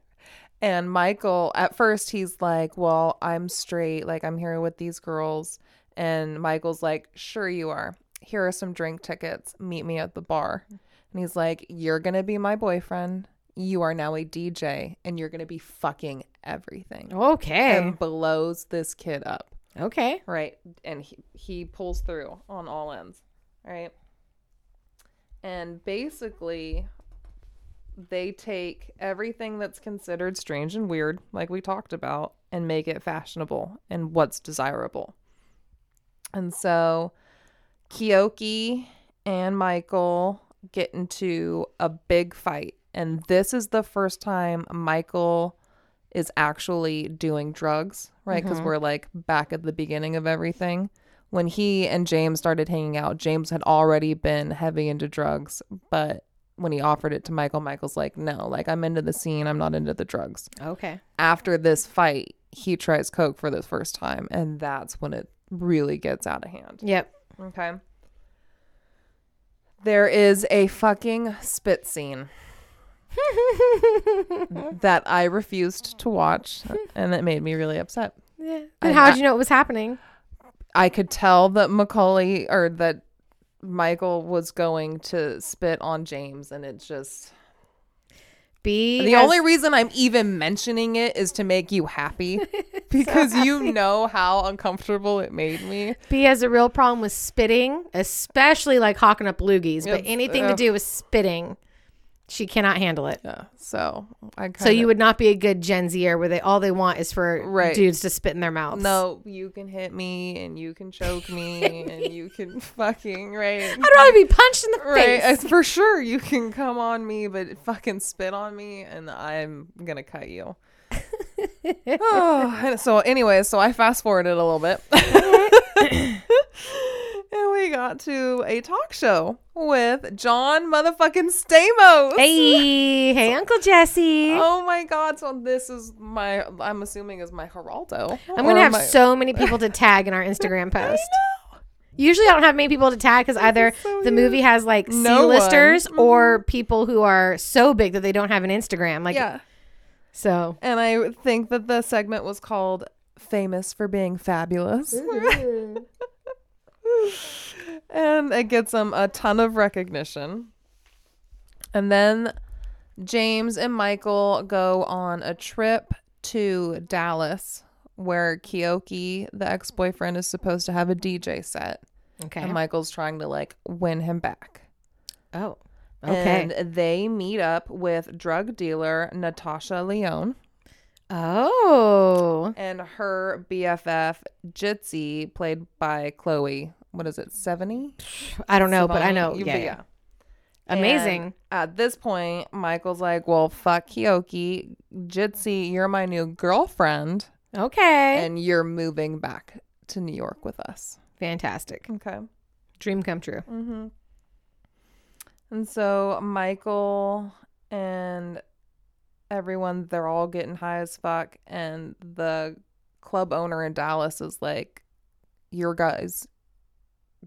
And Michael, at first, he's like, Well, I'm straight. Like, I'm here with these girls. And Michael's like, Sure, you are. Here are some drink tickets. Meet me at the bar. And he's like, You're going to be my boyfriend. You are now a DJ and you're going to be fucking everything. Okay. And blows this kid up. okay. Right. And he, he pulls through on all ends. Right. And basically, they take everything that's considered strange and weird, like we talked about, and make it fashionable and what's desirable. And so, Keoki and Michael get into a big fight. And this is the first time Michael is actually doing drugs, right? Because mm-hmm. we're like back at the beginning of everything. When he and James started hanging out, James had already been heavy into drugs, but when he offered it to Michael, Michael's like, no, like I'm into the scene, I'm not into the drugs. Okay. After this fight, he tries Coke for the first time, and that's when it really gets out of hand. Yep. Okay. There is a fucking spit scene that I refused to watch, and it made me really upset. yeah. And how did you know it was happening? I could tell that Macaulay or that Michael was going to spit on James, and it just. B. The only reason I'm even mentioning it is to make you happy because you know how uncomfortable it made me. B has a real problem with spitting, especially like hawking up loogies. But anything to do with spitting, she cannot handle it. Yeah. So I kind So you would not be a good Gen Zer where they all they want is for Right. dudes to spit in their mouths. No, you can hit me and you can choke me and you can fucking right. I'd rather be punched in the Right, face. uh, for sure you can come on me, but fucking spit on me and I'm gonna cut you. oh, and so anyway, so I fast forwarded a little bit. And we got to a talk show with John motherfucking Stamos. Hey, hey, Uncle Jesse. Oh my god, so this is my I'm assuming is my Geraldo. I'm gonna have my- so many people to tag in our Instagram post. Usually, I don't have many people to tag because either so the movie has like No. C-listers mm-hmm. or people who are so big that they don't have an Instagram. Like, Yeah. so And I think that the segment was called Famous for Being Fabulous. and it gets them a ton of recognition. And then James and Michael go on a trip to Dallas where Keoki, the ex boyfriend, is supposed to have a DJ set. okay. And Michael's trying to like win him back. oh, okay. And they meet up with drug dealer Natasha Lyonne. Oh. and her BFF Gitsie, played by Chloe. What is it? Seventy. I don't know, but I know. You- Yeah. yeah. Amazing. And at this point, Michael's like, "Well, fuck Keoki, Gitsie, you're my new girlfriend, Okay. and you're moving back to New York with us." Fantastic. Okay. Dream come true. Mm-hmm. And so Michael and everyone, they're all getting high as fuck. And the club owner in Dallas is like, Your guys,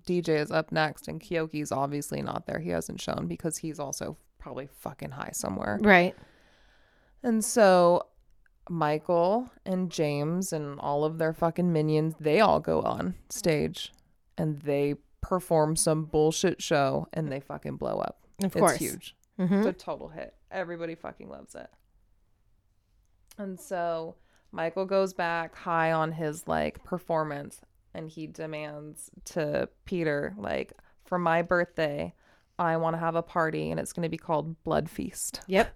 DJ is up next. And Keoki's obviously not there. He hasn't shown because he's also probably fucking high somewhere. Right. And so Michael and James and all of their fucking minions, they all go on stage and they perform some bullshit show and they fucking blow up. Of It's course. huge. hmm It's a total hit. Everybody fucking loves it. And so Michael goes back high on his like performance and he demands to Peter like for my birthday I want to have a party and it's going to be called Blood Feast. Yep.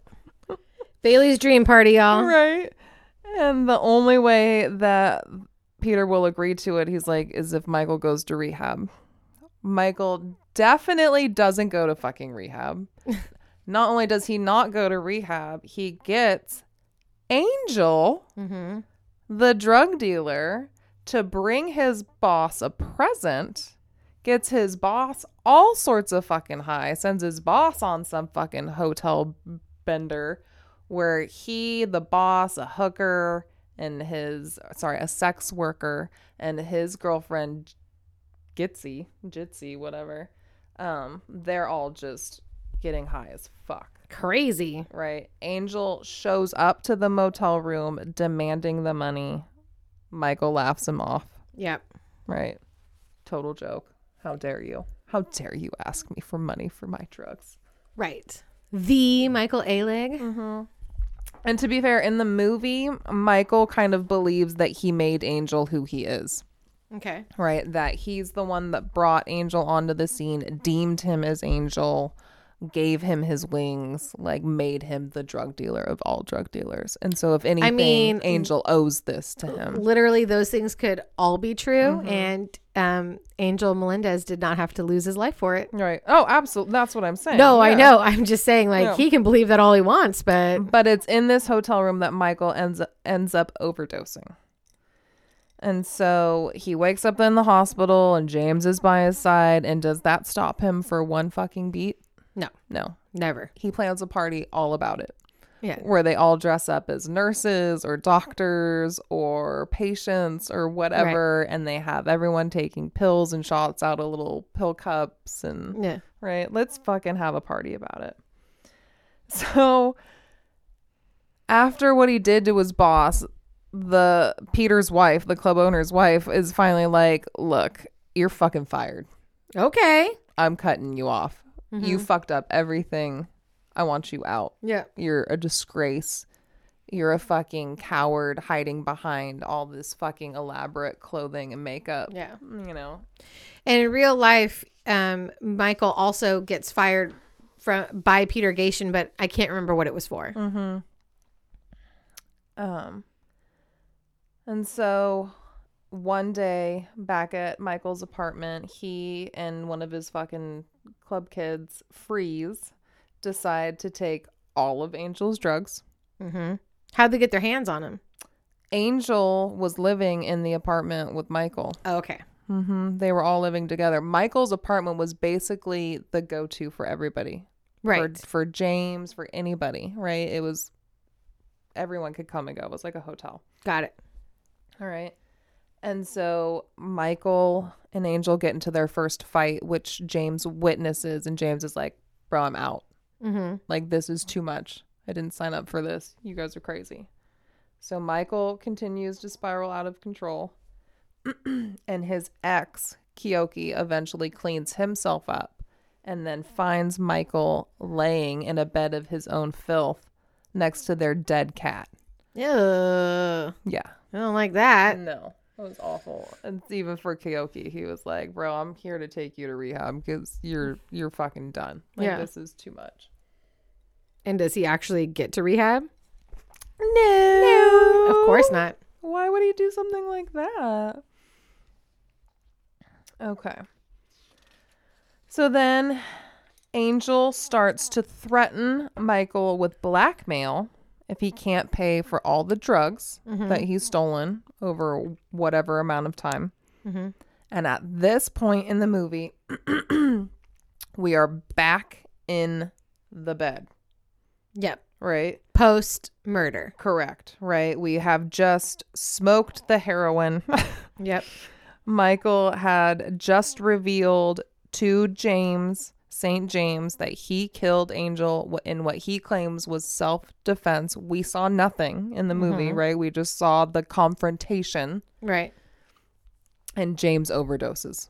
Bailey's dream party, y'all. Right. And the only way that Peter will agree to it, he's like, is if Michael goes to rehab. Michael definitely doesn't go to fucking rehab. not only does he not go to rehab, he gets Angel, Mm-hmm. the drug dealer, to bring his boss a present. Gets his boss all sorts of fucking high, sends his boss on some fucking hotel bender where he, the boss, a hooker, and his sorry, a sex worker, and his girlfriend Gitsie, Jitsy, whatever, um, they're all just getting high as fuck. Crazy. Right. Angel shows up to the motel room demanding the money. Michael laughs him off. Yep. Right. Total joke. How dare you? How dare you ask me for money for my drugs? Right. The Michael Alig. Mm-hmm. And to be fair, in the movie, Michael kind of believes that he made Angel who he is. Okay. Right. That he's the one that brought Angel onto the scene, deemed him as Angel, gave him his wings, like made him the drug dealer of all drug dealers. And so, if anything, mean, Angel owes this to him. Literally, those things could all be true, and um, Angel Melendez did not have to lose his life for it. Right. Oh, absolutely. That's what I'm saying. No, I know. I'm just saying, like, Yeah. he can believe that all he wants, but But it's in this hotel room that Michael ends ends up overdosing. And so he wakes up in the hospital and James is by his side and does that stop him for one fucking beat? No, No. never. He plans a party all about it. Yeah. Where they all dress up as nurses or doctors or patients or whatever and they have everyone taking pills and shots out of little pill cups and Yeah. right? Let's fucking have a party about it. So after what he did to his boss, the Peter's wife, the club owner's wife, is finally like, "Look, you're fucking fired. Okay. I'm cutting you off. You fucked up everything. I want you out. Yeah. You're a disgrace. You're a fucking coward hiding behind all this fucking elaborate clothing and makeup. Yeah. You know. And in real life, um, Michael also gets fired from by Peter Gatien, but I can't remember what it was for. Um, and so one day back at Michael's apartment, he and one of his fucking club kids, Freeze, decide to take all of Angel's drugs. Mm-hmm. How'd they get their hands on him? Angel was living in the apartment with Michael. Oh, okay. hmm They were all living together. Michael's apartment was basically the go to for everybody. Right. For, for James, for anybody, right? It was everyone could come and go. It was like a hotel. Got it. All right. And so Michael and Angel get into their first fight, which James witnesses, and James is like, Bro, I'm out. Mm-hmm. Like, this is too much. I didn't sign up for this. You guys are crazy. So Michael continues to spiral out of control. and his ex, Keoki, eventually cleans himself up and then finds Michael laying in a bed of his own filth next to their dead cat. Yeah. Yeah. I don't like that. No, it was awful. And even for Keoki, he was like, "Bro, I'm here to take you to rehab because you're you're fucking done. Like Yeah. this is too much." And does he actually get to rehab? No. Of course not. Why would he do something like that? Okay. So then Angel starts to threaten Michael with blackmail if he can't pay for all the drugs that he's stolen over whatever amount of time. Mhm. And at this point in the movie, we are back in the bed, Yep. right? Post murder. Correct, right? We have just smoked the heroin. Yep. Michael had just revealed to James, St. James, that he killed Angel in what he claims was self defense. We saw nothing in the movie, mm-hmm. right? We just saw the confrontation, Right. and James overdoses.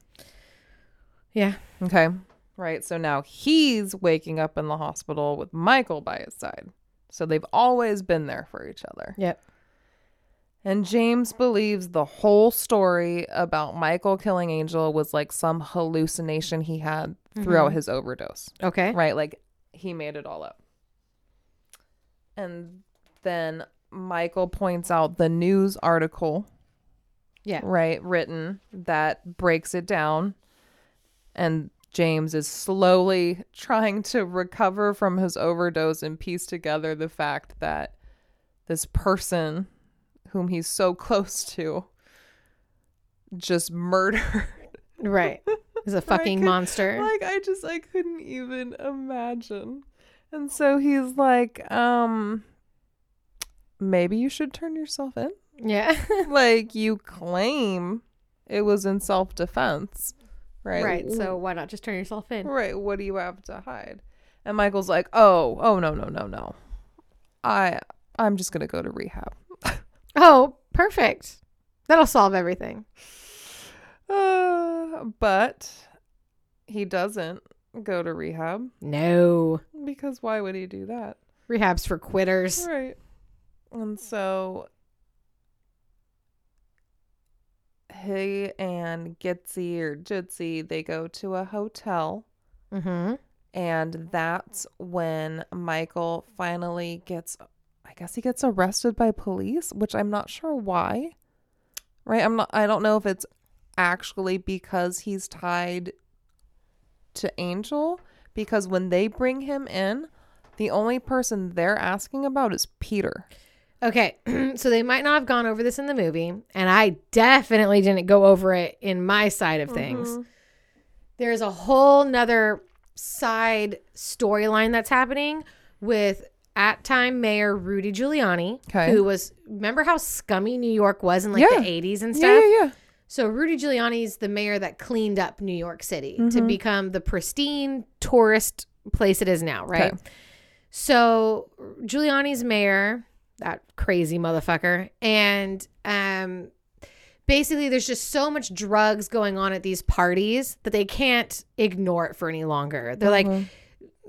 Yeah. Okay. Right. So now he's waking up in the hospital with Michael by his side. So they've always been there for each other. Yep. And James believes the whole story about Michael killing Angel was like some hallucination he had throughout mm-hmm. his overdose. Okay. Right? Like he made it all up. And then Michael points out the news article, Yeah. right, written that breaks it down. And James is slowly trying to recover from his overdose and piece together the fact that this person whom he's so close to just murdered. Right. He's a fucking could- monster. like I just I couldn't even imagine. And so he's like, um maybe you should turn yourself in. yeah. like you claim it was in self-defense. Right? right. So why not just turn yourself in? Right. What do you have to hide? And Michael's like, "Oh, oh no, no, no, no. I I'm just going to go to rehab." Oh, perfect. That'll solve everything. Uh, but he doesn't go to rehab No. because why would he do that? Rehab's for quitters. Right. And so he and Gitsie or Jitsi, they go to a hotel Mm-hmm. and that's when Michael finally gets I guess he gets arrested by police, which I'm not sure why. Right? I'm not I don't know if it's actually because he's tied to Angel because when they bring him in, the only person they're asking about is Peter. Okay, so they might not have gone over this in the movie, and I definitely didn't go over it in my side of things. Mm-hmm. There's a whole nother side storyline that's happening with at time Mayor Rudy Giuliani, Okay. who was remember how scummy New York was in like Yeah. the 80s and Yeah, stuff. yeah, yeah. So Rudy Giuliani's the mayor that cleaned up New York City to become the pristine tourist place it is now, right? Okay. So Giuliani's mayor, that crazy motherfucker, and um basically there's just so much drugs going on at these parties that they can't ignore it for any longer. They're Mm-hmm. like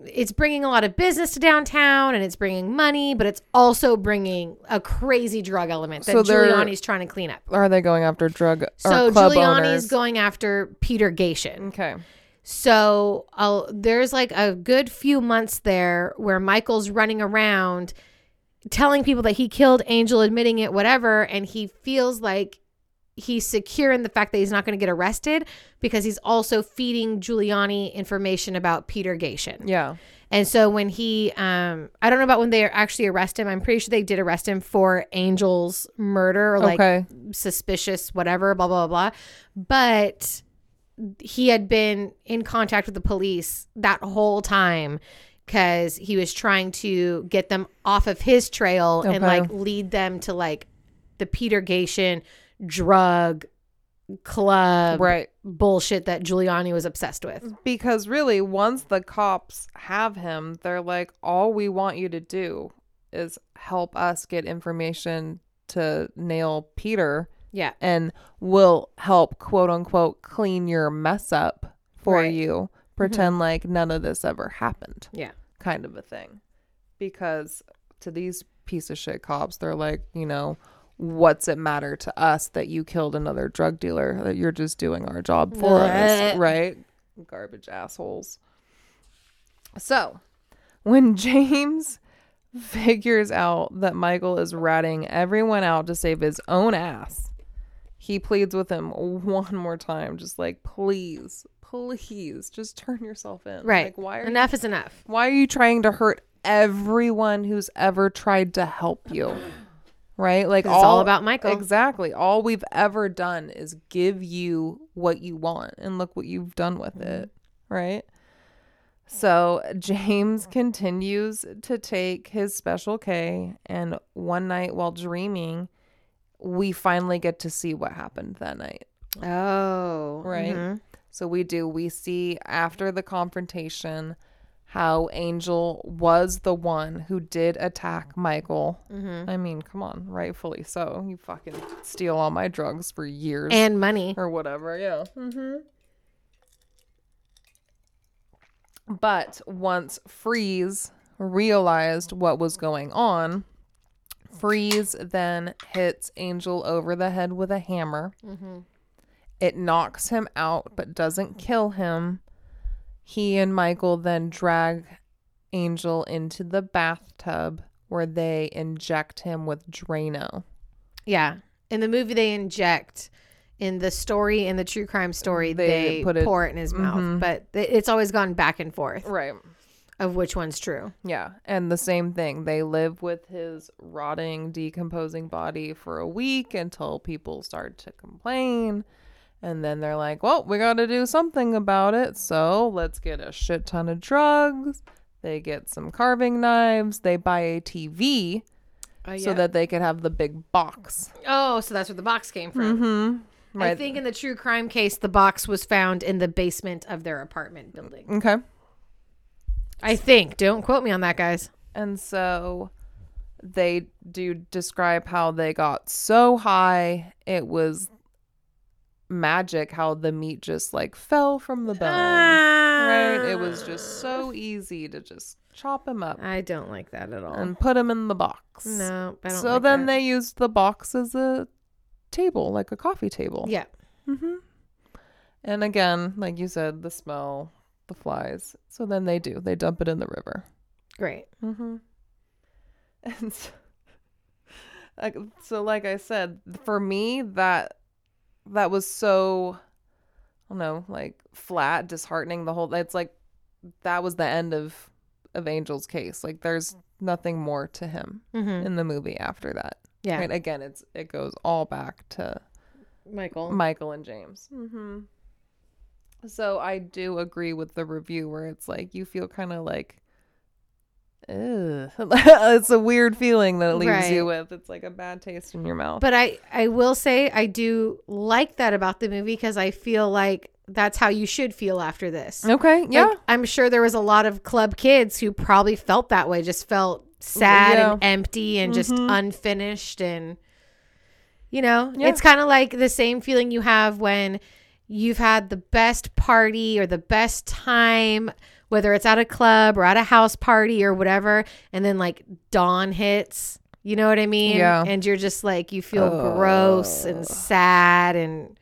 it's bringing a lot of business to downtown and it's bringing money, but it's also bringing a crazy drug element that So Giuliani's trying to clean up. Are they going after drug So Giuliani's owners? going after Peter Gatien. Okay. So I'll, there's like a good few months there where Michael's running around telling people that he killed Angel, admitting it, whatever, and he feels like he's secure in the fact that he's not going to get arrested because he's also feeding Giuliani information about Peter Gatien. Yeah. And so when he, um, I don't know about when they actually arrest him. I'm pretty sure they did arrest him for Angel's murder or like okay. suspicious, whatever, blah, blah, blah, blah. But he had been in contact with the police that whole time because he was trying to get them off of his trail and like lead them to like the Peter Gatien drug club Right. bullshit that Giuliani was obsessed with. Because really, once the cops have him, they're like, all we want you to do is help us get information to nail Peter, Yeah. and we'll help, quote unquote, clean your mess up for Right. Mm-hmm. you. Pretend like none of this ever happened, Yeah. kind of a thing. Because to these piece of shit cops, they're like, you know, what's it matter to us that you killed another drug dealer? That you're just doing our job for us, right? Garbage assholes. So, when James figures out that Michael is ratting everyone out to save his own ass. He pleads with him one more time, just like, please, please, just turn yourself in. Right. Like, why are enough is enough. why are you trying to hurt everyone who's ever tried to help you? Right? Like 'Cause it's all about Michael. Exactly. All we've ever done is give you what you want and look what you've done with it. Right? So James continues to take his special K and one night while dreaming, we finally get to see what happened that night. Oh, Right. mhm. So we do. We see after the confrontation how Angel was the one who did attack Michael. Mm-hmm. I mean, come on, rightfully so. You fucking steal all my drugs for years and money. or whatever. Yeah. Mm-hmm. But once Freeze realized what was going on, Freeze then hits Angel over the head with a hammer. Mm-hmm. It knocks him out, but doesn't kill him. He and Michael then drag Angel into the bathtub where they inject him with Drano. Yeah. In the movie, they inject. In the story, in the true crime story, They they, put it- pour it in his mouth. Mm-hmm. But it's always gone back and forth Right. of which one's true. Yeah. And the same thing. They live with his rotting, decomposing body for a week until people start to complain. And then they're like, well, we got to do something about it. So let's get a shit ton of drugs. They get some carving knives. They buy a TV so that they could have the big box. oh, so that's where the box came from. Mm-hmm. I think in the true crime case, the box was found in the basement of their apartment building. Okay. I think. Don't quote me on that, guys. And so they do describe how they got so high it was magic how the meat just like fell from the bone. right? It was just so easy to just chop him up I don't like that at all. and put him in the box. no, I don't So like then that. they used the box as a table, like a coffee table. Yeah. Mm-hmm. And again, like you said, the smell, the flies. So then they do. They dump it in the river. Great. Mm-hmm. And so, like, so, like I said, for me, that that was so, I don't know, like flat, disheartening. The whole, it's like that was the end of of Angel's case. Like, there's nothing more to him Mm-hmm. in the movie after that. Yeah. Right? Again, it's it goes all back to Michael. Michael and James. Mm-hmm. So I do agree with the review where it's like you feel kind of like. it's a weird feeling that it leaves you with. It's like a bad taste in your mouth. But I, I will say I do like that about the movie because I feel like that's how you should feel after this. okay, yeah, Like, I'm sure there was a lot of club kids who probably felt that way, just felt sad Yeah. and empty and just Mhm. unfinished. And, you know, Yeah. it's kind of like the same feeling you have when you've had the best party or the best time, whether it's at a club or at a house party or whatever. And then like dawn hits. You know what I mean? Yeah. And you're just like, you feel gross and sad. And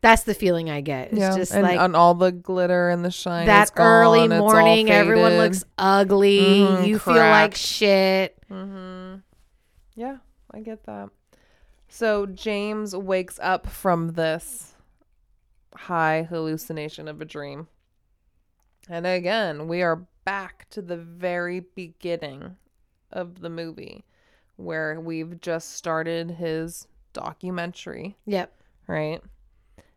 that's the feeling I get. It's yeah. just and, like, and all the glitter and the shine. that gone, early morning everyone looks ugly Mhm, you feel like shit Mm-hmm. Yeah, I get that. So James wakes up from this high hallucination of a dream. And again, we are back to the very beginning of the movie where we've just started his documentary, yep right?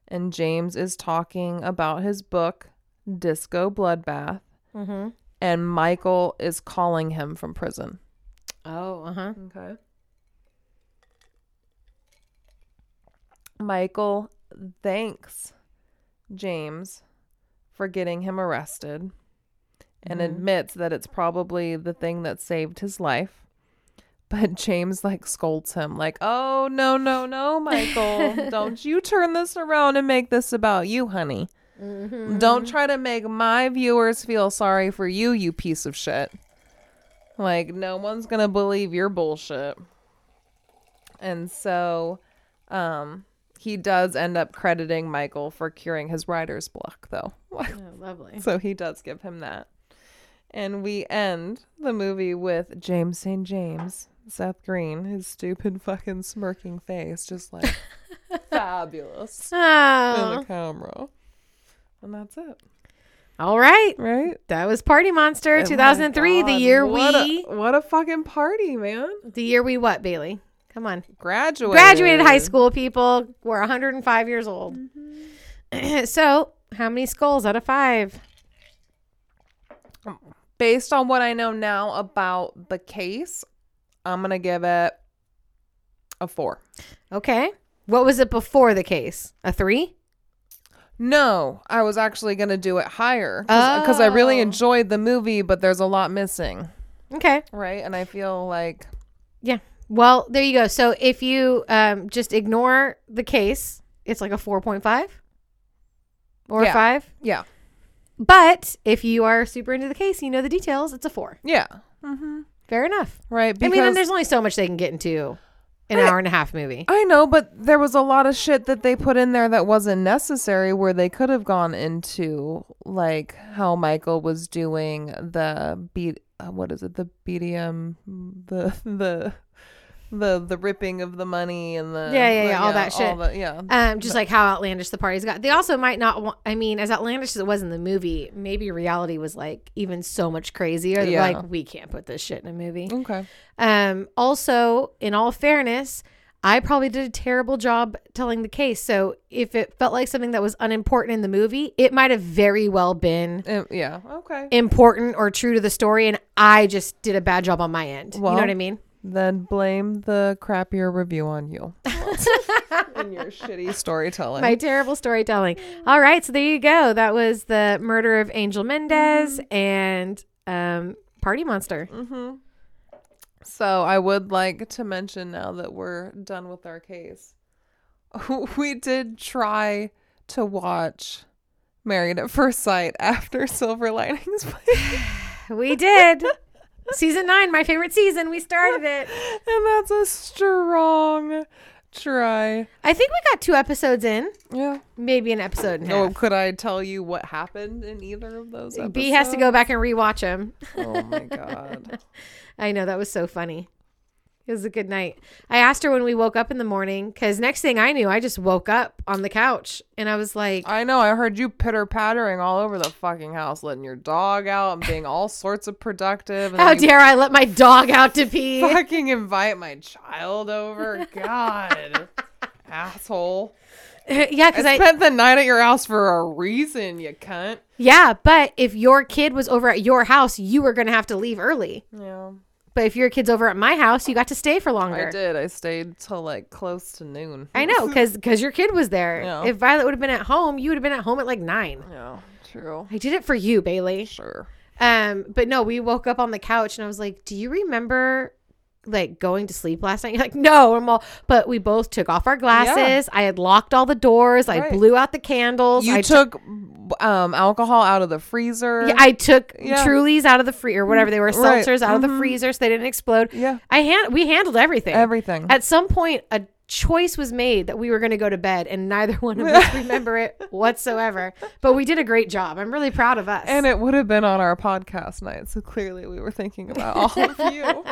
And James is talking about his book, Disco Bloodbath, mm-hmm. and Michael is calling him from prison. oh uh-huh Okay. Michael thanks James for getting him arrested and Mhm. admits that it's probably the thing that saved his life. But James like scolds him like, "Oh, no, no, no, Michael. Don't you turn this around and make this about you, honey. Mm-hmm. Don't try to make my viewers feel sorry for you, you piece of shit. Like, no one's gonna believe your bullshit. And so, um, he does end up crediting Michael for curing his writer's block, though. oh, lovely so he does give him that. And we end the movie with James St. James, Seth Green, his stupid fucking smirking face, just like fabulous in Oh. the camera. And that's it, All right. right? That was Party Monster Oh 2003, the year what we A, what a fucking party, man. the year we what, Bailey? Come on. Graduated. Graduated high school, people. We're 105 years old. Mm-hmm. so, how many skulls out of 5? Based on what I know now about the case, I'm going to give it a four. Okay. What was it before the case? A 3? No, I was actually going to do it higher because I really Oh. enjoyed the movie, but there's a lot missing, Okay. right? And I feel like Yeah. Well, there you go. So, if you um, just ignore the case, it's like a 4.5 or Yeah. a 5. yeah, But if you are super into the case, you know the details, it's a 4. yeah, Fair enough. right. I mean, and there's only so much they can get into an I- hour and a half movie. I know, but there was a lot of shit that they put in there that wasn't necessary where they could have gone into like how Michael was doing the beat uh, what is it? The BDM the the the the ripping of the money and the Yeah, yeah, the- yeah, all that shit. the- yeah. Um, just like how outlandish the parties got. They also might not want. I mean, as outlandish as it was in the movie, maybe reality was like even so much crazier. Yeah. Like we can't put this shit in a movie. Okay. Um, also, in all fairness, I probably did a terrible job telling the case. So if it felt like something that was unimportant in the movie, it might have very well been Um, yeah. Okay. important or true to the story, and I just did a bad job on my end. you know what I mean? Then blame the crappier review on you. and your shitty storytelling. My terrible storytelling. All right, so there you go. That was the murder of Angel Mendez and um, Party Monster. Mm-hmm. So I would like to mention now that we're done with our case, we did try to watch Married at First Sight after Silver Linings We did. season nine, my favorite season. We started it. and that's a strong try. I think we got two episodes in, Yeah. maybe an episode and a Oh, half. could I tell you what happened in either of those episodes? B has to go back and rewatch them. Oh my god. I know that was so funny. It was a good night. I asked her when we woke up in the morning because next thing I knew, I just woke up on the couch and I was like, I know. I heard you pitter pattering all over the fucking house, letting your dog out and being all sorts of productive. "How dare I let my dog out to pee?" fucking invite my child over. God, asshole. yeah, because I I, spent the night at your house for a reason, you cunt. yeah, but if your kid was over at your house, you were gonna have to leave early. Yeah, But if your kid's over at my house, you got to stay for longer. I did. I stayed till like close to noon. I know, because your kid was there. Yeah. If Violet would have been at home, you would have been at home at like nine. Yeah, true. I did it for you, Bailey. Sure. Um, but no, we woke up on the couch and I was like, "Do you remember like going to sleep last night?" You're like, "No." I'm all, but we both took off our glasses. I had locked all the doors. I blew out the candles. You I took um alcohol out of the freezer. Yeah, I took Yeah. Trulies out of the free or whatever they were, Right. seltzers out of the Mhm. freezer so they didn't explode. yeah, I hand we handled everything. everything. At some point, a choice was made that we were going to go to bed, and neither one of us remember it whatsoever. But we did a great job. I'm really proud of us. and it would have been on our podcast night, so clearly we were thinking about all of you.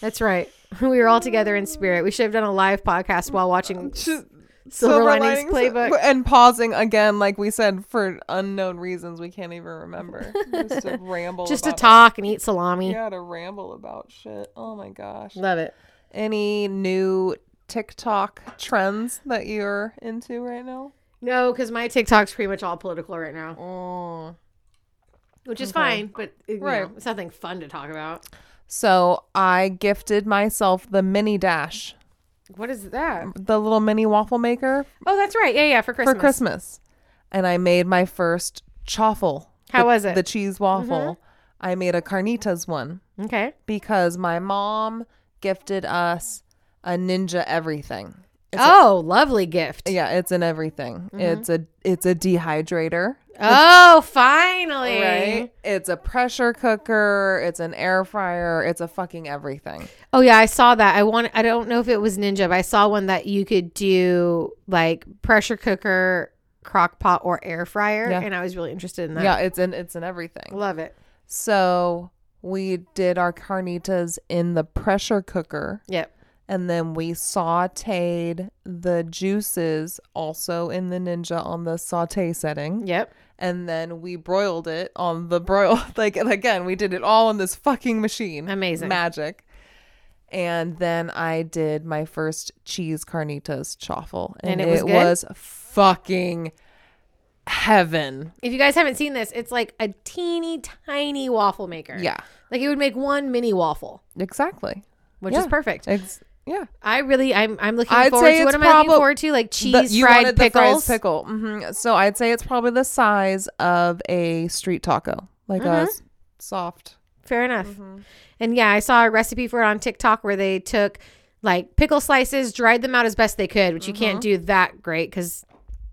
That's right. We were all together in spirit. We should have done a live podcast while watching Just- Silver Linings Playbook. and pausing again, like we said, for unknown reasons we can't even remember. Just to ramble, just to talk and eat salami. Yeah, to ramble about shit. Oh my gosh. Love it. Any new TikTok trends that you're into right now? No, because my TikTok's pretty much all political right now, Oh. which is Okay. fine, but you Right. know, it's nothing fun to talk about. So I gifted myself the mini dash, What is that? the little mini waffle maker Oh, that's right. Yeah, yeah, for Christmas. for Christmas. And I made my first chaffle. How the- was it? Mm-hmm. The cheese waffle. I made a carnitas one Okay. because my mom gifted us a ninja everything. It's a- oh, lovely gift. yeah, it's in everything. Mm-hmm. It's a it's a dehydrator. Oh, finally. Right? It's a pressure cooker, it's an air fryer, it's a fucking everything. Oh yeah, I saw that. I want. I don't know if it was Ninja, but I saw one that you could do like pressure cooker, crock pot, or air fryer, Yeah. and I was really interested in that. Yeah, it's an it's an everything. love it. So we did our carnitas in the pressure cooker. Yep. And then we sauteed the juices also in the Ninja on the saute setting. Yep. And then we broiled it on the broil. Like, again, we did it all in this fucking machine. Amazing. Magic. And then I did my first cheese carnitas chaffle. And And, it was it was fucking heaven. If you guys haven't seen this, it's like a teeny tiny waffle maker. Yeah, Like it would make one mini waffle, exactly. which Yeah. is perfect. Ex- yeah. I really, I'm, I'm looking I'd forward say to. What it's am I looking probab- forward to? Like The- cheese you fried wanted the pickles. fries pickle. hmm So I'd say it's probably the size of a street taco, like a Mhm. s- soft. Fair enough. Mm-hmm. And yeah, I saw a recipe for it on TikTok where they took like pickle slices, dried them out as best they could, which you can't do that great because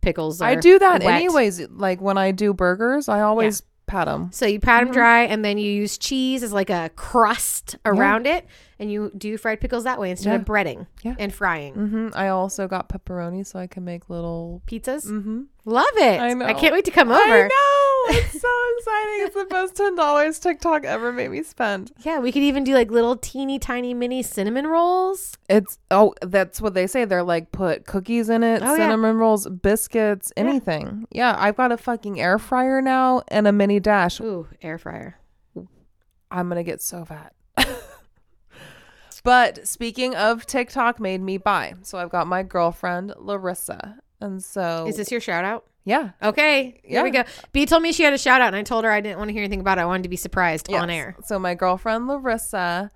pickles. Are Mm-hmm. I do that wet. anyways. Like when I do burgers, I always pat them. So you pat them Mm-hmm. dry, and then you use cheese as like a crust around it, and you do fried pickles that way instead of breading Yeah. and frying. hmm I also got pepperoni so I can make little. Pizzas, Mm-hmm. Love it! I know. I can't wait to come over. I know it's so exciting. It's the best ten dollars TikTok ever made me spend. Yeah, we could even do like little teeny tiny mini cinnamon rolls. It's oh, that's what they say. They're like put cookies in it, Oh, yeah. cinnamon rolls, biscuits, anything. Yeah. I've got a fucking air fryer now and a mini dash. Ooh, air fryer. I'm gonna get so fat. but speaking of TikTok, made me buy. So I've got my girlfriend Larissa, and so Is this your shout out? yeah Okay, here we go. B told me she had a shout out, and I told her I didn't want to hear anything about it. I wanted to be surprised on air. So my girlfriend Larissa,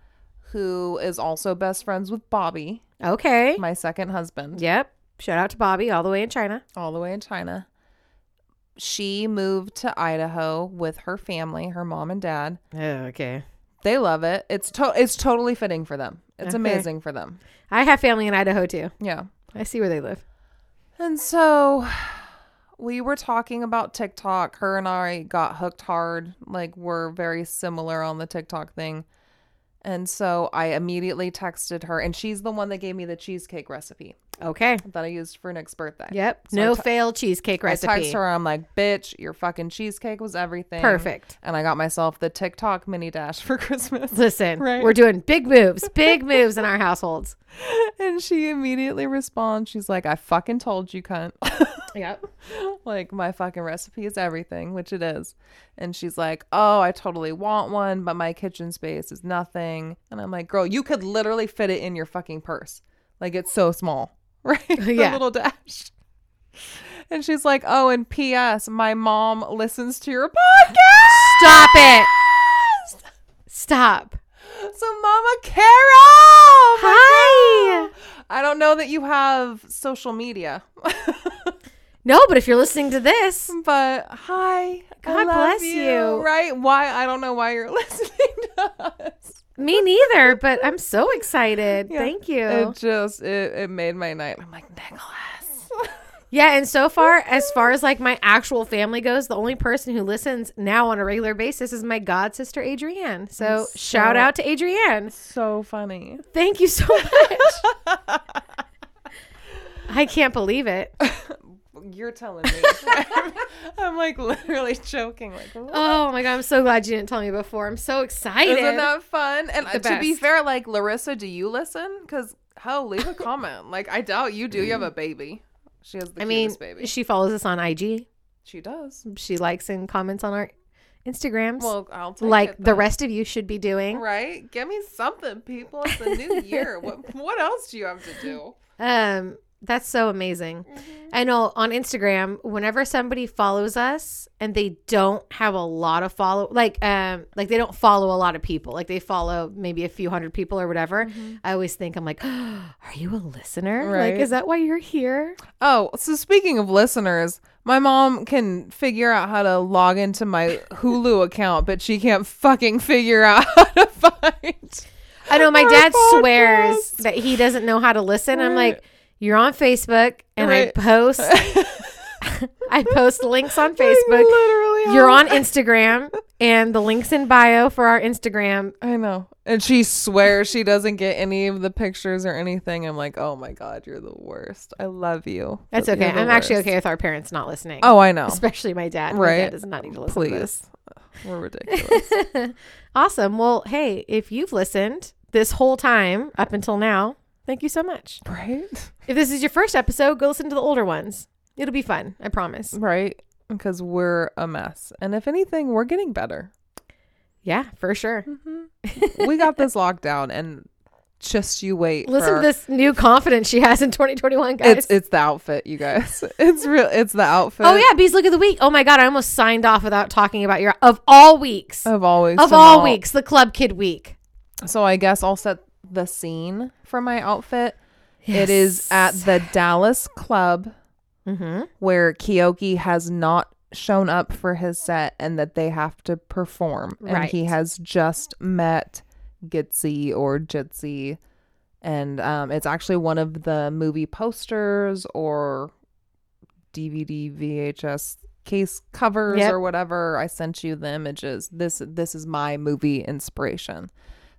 who is also best friends with Bobby, Okay. my second husband, Yep. Shout out to Bobby all the way in China. all the way in China. She moved to Idaho with her family, her mom and dad. Oh, okay. They love it. It's to- it's totally fitting for them. It's Okay. amazing for them. I have family in Idaho too. Yeah. I see where they live. And so we were talking about TikTok. Her and I got hooked hard. Like we're very similar on the TikTok thing. And so I immediately texted her, and she's the one that gave me the cheesecake recipe Okay. that I used for Nick's birthday. Yep. So no I fail cheesecake recipe. I text her, I'm like, bitch, your fucking cheesecake was everything. Perfect. And I got myself the TikTok mini dash for Christmas. Listen, Right. we're doing big moves, big moves in our households. and she immediately responds, she's like, I fucking told you, cunt. Yep. like my fucking recipe is everything, which it is. And she's like, "Oh, I totally want one, but my kitchen space is nothing." And I'm like, "Girl, you could literally fit it in your fucking purse. Like it's so small." Right? the Yeah. little dash. And she's like, "Oh, and PS, my mom listens to your podcast." Stop it. Stop. So, Mama Carol. Hi. girl. I don't know that you have social media. No, but if you're listening to this, But hi. I God love bless you. Right? Why? I don't know why you're listening to us. Me neither, but I'm so excited. Yeah. Thank you. It just it, it made my night. I'm like Nicholas. Yeah, and so far, as far as like my actual family goes, the only person who listens now on a regular basis is my god sister Adrienne. So, so- shout out to Adrienne. so funny. Thank you so much. I can't believe it. You're telling me. I'm like literally joking. Like, what? Oh my god, I'm so glad you didn't tell me before. I'm so excited. isn't that fun? And to be fair, like Larissa, do you listen? Because hell, leave a comment. like I doubt you do. You have a baby. She has the I mean, baby. she follows us on IG. She does. She likes and comments on our Instagrams, Well, I'll take like it the rest of you should be doing. Right? Give me something, people. It's a new year. What what else do you have to do? Um, that's so amazing. I know on Instagram, whenever somebody follows us and they don't have a lot of follow, like um, like they don't follow a lot of people, like they follow maybe a few hundred people or whatever. I always think I'm like, are you a listener? Like, is that why you're here? Oh, so speaking of listeners, my mom can figure out how to log into my Hulu account, but she can't fucking figure out how to find. I know my dad swears that he doesn't know how to listen. I'm like, you're on Facebook, and Right. I post, I post links on Facebook. Literally, You're on Instagram, and the links in bio for our Instagram. I know. And she swears she doesn't get any of the pictures or anything. I'm like, oh my God, you're the worst. I love you. That's okay. I'm actually okay with our parents not listening. Oh, I know. especially my dad. Right. My dad does not need to listen to this. Please. We're ridiculous. Awesome. Well, hey, if you've listened this whole time up until now, thank you so much. right? If this is your first episode, go listen to the older ones. It'll be fun. I promise. Right? Because we're a mess. And if anything, we're getting better. Yeah, for sure. Mm-hmm. we got this locked down and just you wait. Listen to this new confidence she has in 2021, guys. It's it's the outfit, you guys. It's real it's the outfit. oh yeah, bees look of the week. Oh my god, I almost signed off without talking about your of all weeks. Of all weeks of to all weeks, the Club Kid week. So I guess I'll set the scene for my outfit. It is at the Dallas Club Mm-hmm. where Keoki has not shown up for his set and that they have to perform. And he has just met Gitsie or Jitsi. And um, it's actually one of the movie posters or DVD, VHS case covers Yep. or whatever. I sent you the images. This this is my movie inspiration.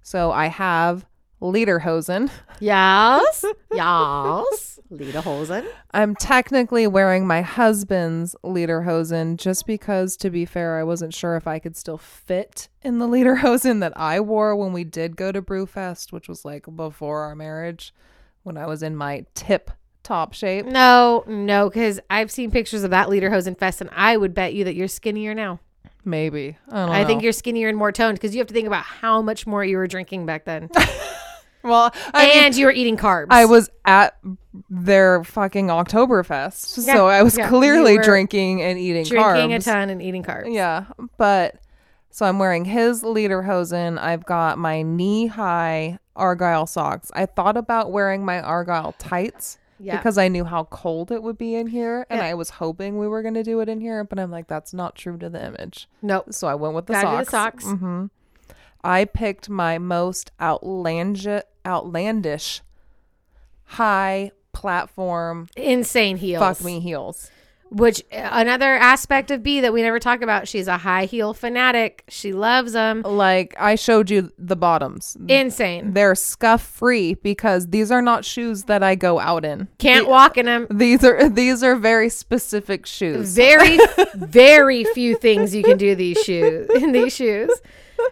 So I have Lederhosen. Yes, yes. Lederhosen. I'm technically wearing my husband's lederhosen just because, to be fair, I wasn't sure if I could still fit in the lederhosen that I wore when we did go to Brewfest, which was like before our marriage, when I was in my tip top shape. No, no, because I've seen pictures of that Lederhosen fest, and I would bet you that you're skinnier now. Maybe I don't I think you're skinnier and more toned because you have to think about how much more you were drinking back then, well, I mean, and you were eating carbs. I was at their fucking Oktoberfest, Yeah, so I was yeah, clearly drinking and eating drinking carbs. a ton and eating carbs. Yeah, but so I'm wearing his lederhosen. I've got my knee high argyle socks. I thought about wearing my argyle tights Yeah. because I knew how cold it would be in here, and I was hoping we were going to do it in here. But I'm like, that's not true to the image. Nope. So I went with the Gotta socks. the socks. hmm I picked my most outlandish, outlandish, high platform. Insane heels. Fuck me heels. Which another aspect of B that we never talk about. She's a high heel fanatic. She loves them. Like I showed you the bottoms. Insane. They're scuff free because these are not shoes that I go out in. Can't walk in them. These are these are very specific shoes. Very, very few things you can do these shoes in these shoes.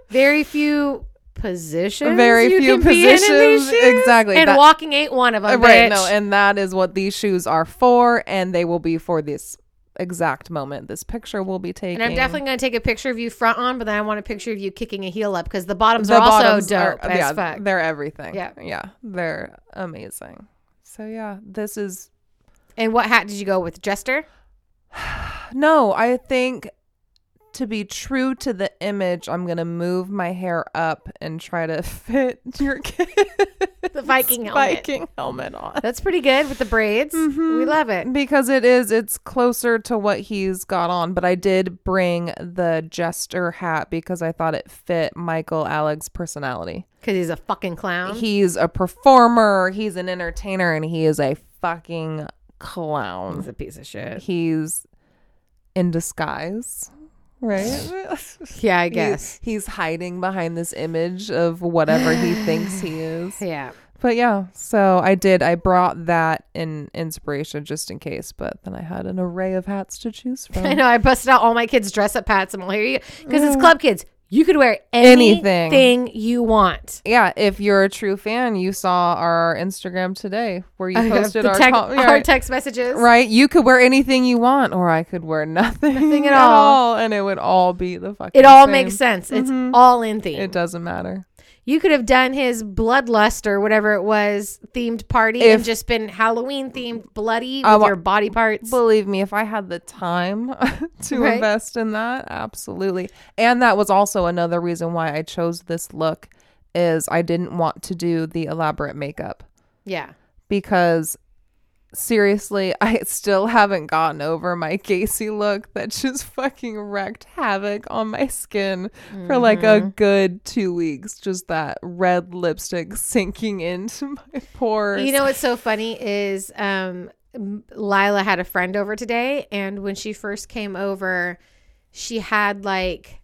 Very few positions. Very few can be in in these positions. Exactly. And That- walking ain't one of them. Uh, right, bitch. no, and that is what these shoes are for, and they will be for this exact moment. This picture will be taken. and I'm definitely going to take a picture of you front on, but then I want a picture of you kicking a heel up because the bottoms the are also bottoms dope are- yeah, fuck. they're everything. Yeah. yeah, they're amazing. So yeah, this is And what hat did you go with? Jester? no. I think to be true to the image, I'm gonna move my hair up and try to fit your kid The Viking helmet. Viking helmet on. That's pretty good with the braids. Mm-hmm. We love it. because it is it's closer to what he's got on but i did bring the jester hat because i thought it fit michael Alig's personality Because he's a fucking clown. he's a performer he's an entertainer and he is a fucking clown He's a piece of shit. he's in disguise right Yeah, I He- guess. he's hiding behind this image of whatever he thinks he is Yeah. but yeah, so I did. I brought that in inspiration just in case, but then I had an array of hats to choose from. I know. I busted out all my kids' dress up hats. I'm all here you because it's club kids. You could wear anything, Anything. you want. Yeah, if you're a true fan, you saw our Instagram today where you posted our, tec- com- our text messages. right. You could wear anything you want, or I could wear nothing, Nothing at all. and it would all be the fucking. It all same. makes sense. It's mm-hmm. all in theme. It doesn't matter. You could have done his bloodlust or whatever it was themed party and just been Halloween themed bloody with your body parts. Believe me, if I had the time to Right. invest in that, absolutely. And that was also another reason why I chose this look is I didn't want to do the elaborate makeup yeah. because seriously, I still haven't gotten over my Gacy look that just fucking wrecked havoc on my skin for like a Mm-hmm. good 2 weeks just that red lipstick sinking into my pores. You know what's so funny is um, Lila had a friend over today, and when she first came over, she had like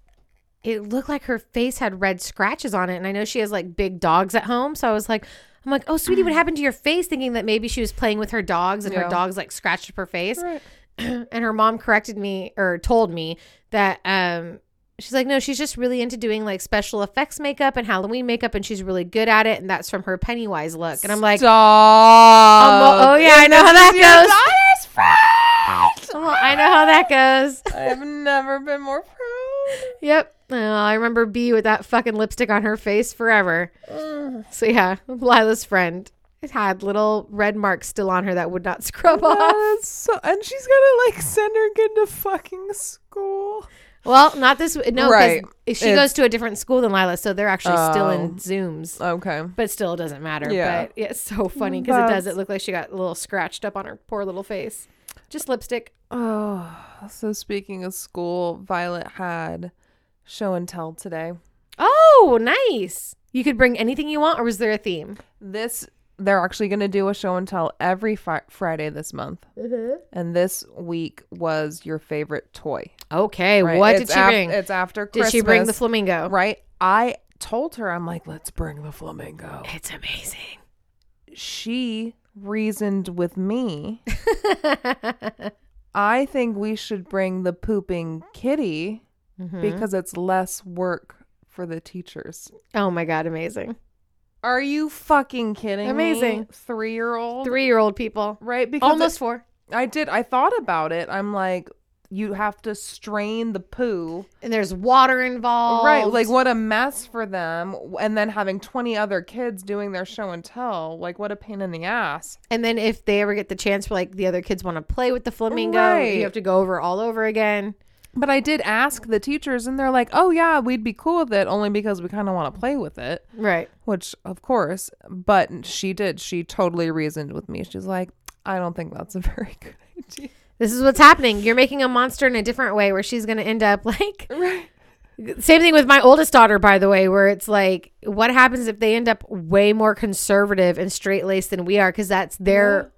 it looked like her face had red scratches on it, and I know she has like big dogs at home, so I was like. I'm like, oh, sweetie, what happened to your face? Thinking that maybe she was playing with her dogs and her dogs like scratched up her face. Right. and her mom corrected me or told me that um she's like, no, she's just really into doing like special effects makeup and Halloween makeup, and she's really good at it, and that's from her Pennywise look. And I'm like, Stop. Um, oh, yeah, I know how that This is your goes. oh, I know how that goes. I've never been more proud. Yep. Oh, I remember B with that fucking lipstick on her face forever. So yeah, Lila's friend had little red marks still on her that would not scrub off. So, and she's gonna like send her kid to fucking school. Well, not this. No, Right. she It's- goes to a different school than Lila, so they're actually still Oh. in Zooms. Okay. But still, it doesn't matter. Yeah. But yeah, it's so funny because it does. It look like she got a little scratched up on her poor little face. Just lipstick. Oh, so speaking of school, Violet had show and tell today. Oh, nice. You could bring anything you want, or was there a theme? This they're actually going to do a show and tell every Friday this month, mm-hmm. and this week was your favorite toy. Okay, right? what It's did she af- bring? It's after Did she bring the flamingo? right? I told her, I'm like, let's bring the flamingo. It's amazing. She reasoned with me. I think we should bring the pooping kitty Mhm. because it's less work for the teachers. oh my god, amazing. Are you fucking kidding Amazing. me? Three year old? Three year old people. Right? Because Almost four. I did. I thought about it. I'm like, you have to strain the poo. And there's water involved. Right. Like, what a mess for them. And then having 20 other kids doing their show and tell. Like, what a pain in the ass. And then if they ever get the chance for like the other kids want to play with the flamingo, Right. you have to go over all over again. But I did ask the teachers, and they're like, oh, yeah, we'd be cool with it only because we kind of want to play with it. Right. Which, of course, but she did. She totally reasoned with me. She's like, I don't think that's a very good idea. This is what's happening. You're making a monster in a different way where she's going to end up like Right. same thing with my oldest daughter by the way where it's like what happens if they end up way more conservative and straight-laced than we are cuz that's their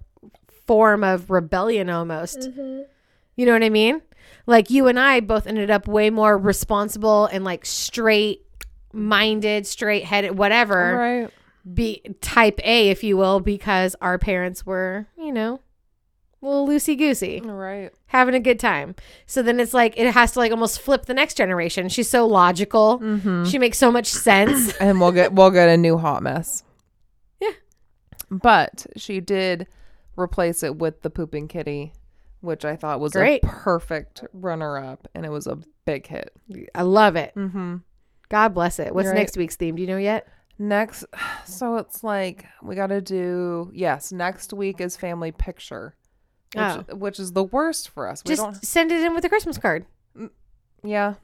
form of rebellion almost. Mm-hmm. You know what I mean? Like you and I both ended up way more responsible and like straight minded, straight headed, whatever. Right. be type A, if you will, because our parents were, you know, a little loosey goosey, Right. having a good time. So then it's like it has to like almost flip the next generation. She's so logical. Mm-hmm. She makes so much sense. and we'll get we'll get a new hot mess. Yeah. But she did replace it with the pooping kitty, which I thought was Great. a perfect runner up and it was a big hit. I love it. Mm-hmm. God bless it. What's next week's theme? Do you know yet? Next so it's like we gotta do yes, next week is family picture. Which, Oh. which is the worst for us. We Just don't send it in with a Christmas card. Yeah,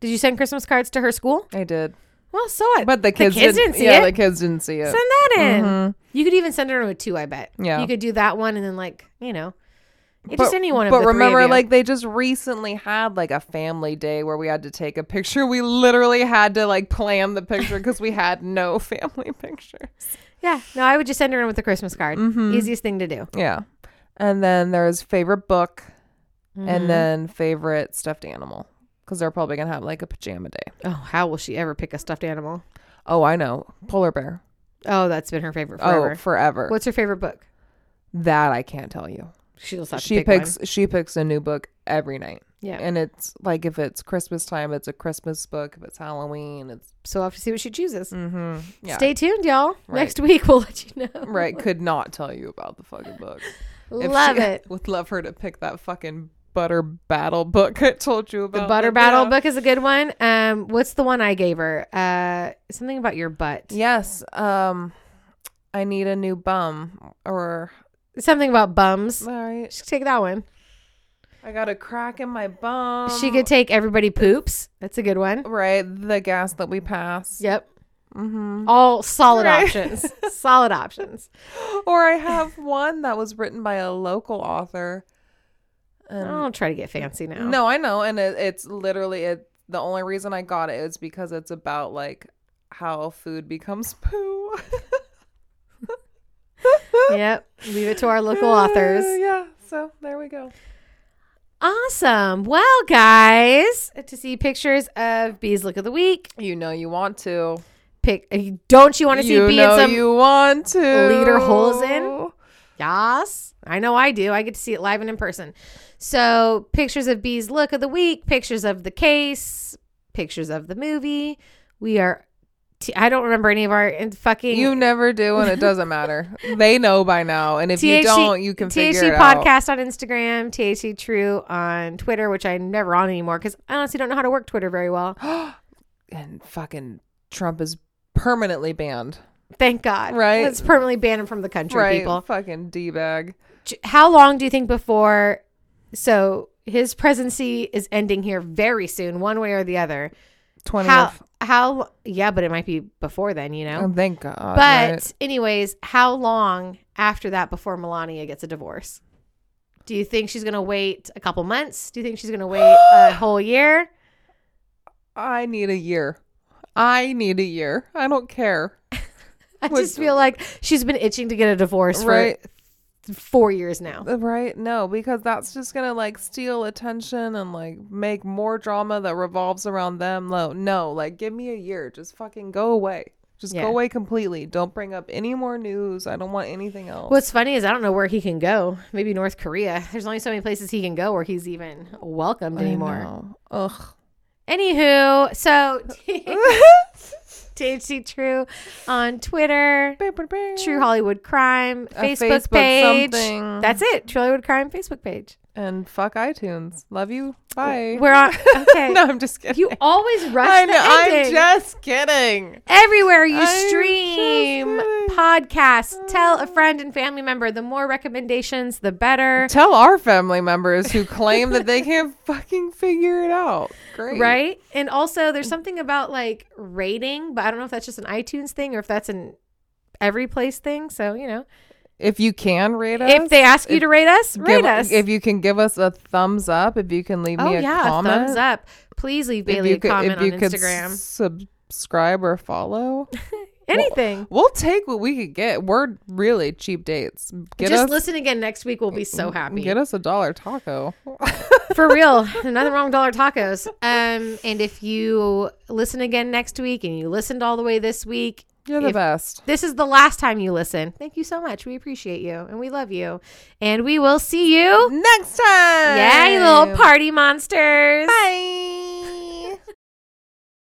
Did you send Christmas cards to her school? I did. Well, so what? But the kids, kids didn't see yeah, it. the kids didn't see it. send that in. Mhm. You could even send her with two. I bet. Yeah. You could do that one and then like you know, it But- just any one of But the three of remember, like they just recently had like a family day where we had to take a picture. We literally had to like plan the picture because we had no family pictures. yeah. No, I would just send her in with a Christmas card. Mm-hmm. Easiest thing to do. Yeah, and then there's favorite book, Mhm. and then favorite stuffed animal because they're probably gonna have like a pajama day. Oh, how will she ever pick a stuffed animal? Oh, I know, polar bear. Oh, that's been her favorite forever. Oh, forever. What's her favorite book? that I can't tell you. Just She pick one. picks. She picks a new book every night. Yeah. And it's like if it's Christmas time, it's a Christmas book. If it's Halloween, it's so we'll have to see what she chooses. mm-hmm. yeah. Stay tuned, y'all. Right. Next week we'll let you know. right. Could not tell you about the fucking book. Love she- it. Would love her to pick that fucking butter battle book I told you about. The butter but battle yeah. book is a good one. Um, what's the one I gave her? Uh, something about your butt. Yes. Um, I need a new bum, or Something about bums. all right. Just take that one. I got a crack in my bum. she could take everybody poops. That's a good one. right the gas that we pass. Yep. Mm-hmm. All solid Right. options. solid options. Or I have one that was written by a local author. And I Don't try to get fancy now. No, I know, and it, it's literally it. The only reason I got it is because it's about like how food becomes poo. Yep. Leave it to our local authors. Yeah. So there we go. Awesome. Well, guys, to see pictures of Bees Look of the Week, You know you want to. pick. uh, Don't you want to see you Bee know in some? you want to. lederhosen? Yes, I know I do. I get to see it live and in person. So pictures of Bees Look of the Week, pictures of the case, pictures of the movie. We are. T- I don't remember any of our in- fucking You never do, and it doesn't matter. they know by now, and if you don't, you can figure THC it out. podcast on Instagram, THC True on Twitter, which I'm never on anymore because I honestly don't know how to work Twitter very well. And fucking Trump is permanently banned. Thank God. Right. Let's permanently ban him from the country, right, people. fucking d bag. How long do you think before? So his presidency is ending here very soon, one way or the other. Twenty. How? How? Yeah, but it might be before then, you know. Oh, thank God. but right? anyways, how long after that before Melania gets a divorce? Do you think she's gonna wait a couple months? Do you think she's gonna wait a whole year? I need a year. I need a year. I don't care. I just feel like she's been itching to get a divorce for Right. Four years now. Uh, right? No, because that's just gonna like steal attention and like make more drama that revolves around them. No, no, like give me a year. Just fucking go away. Just Yeah. go away completely. Don't bring up any more news. I don't want anything else. What's funny is I don't know where he can go. Maybe North Korea. There's only so many places he can go where he's even welcomed I anymore. know. Ugh. Anywho, so THC True on Twitter, True Hollywood Crime Facebook, Facebook page. something. That's it. True Hollywood Crime Facebook page. And fuck iTunes. Love you. Bye. We're on. Okay. no, I'm just kidding. You always rush I the know, I'm just kidding. Everywhere you I'm stream kidding. podcasts, uh. tell a friend and family member. The more recommendations, the better. Tell our family members who claim that they can't fucking figure it out. Great. Right? And also, there's something about like rating, but I don't know if that's just an iTunes thing or if that's an every place thing. So, you know, If you can rate us. if they ask you to rate us, rate give- us. If you can give us a thumbs up, if you can leave oh, me a yeah. comment. Thumbs up. Please leave Bailey a could, comment if you on Instagram. subscribe or follow. Anything. We'll take what we could get. We're really cheap dates. Get just us, listen again next week. We'll be so happy. Get us a dollar taco. For real. Nothing wrong with dollar tacos. Um, and if you listen again next week and you listened all the way this week, You're the If- best. this is the last time you listen. Thank you so much. We appreciate you and we love you. And we will see you. Next time. Yeah, you little party monsters. Bye.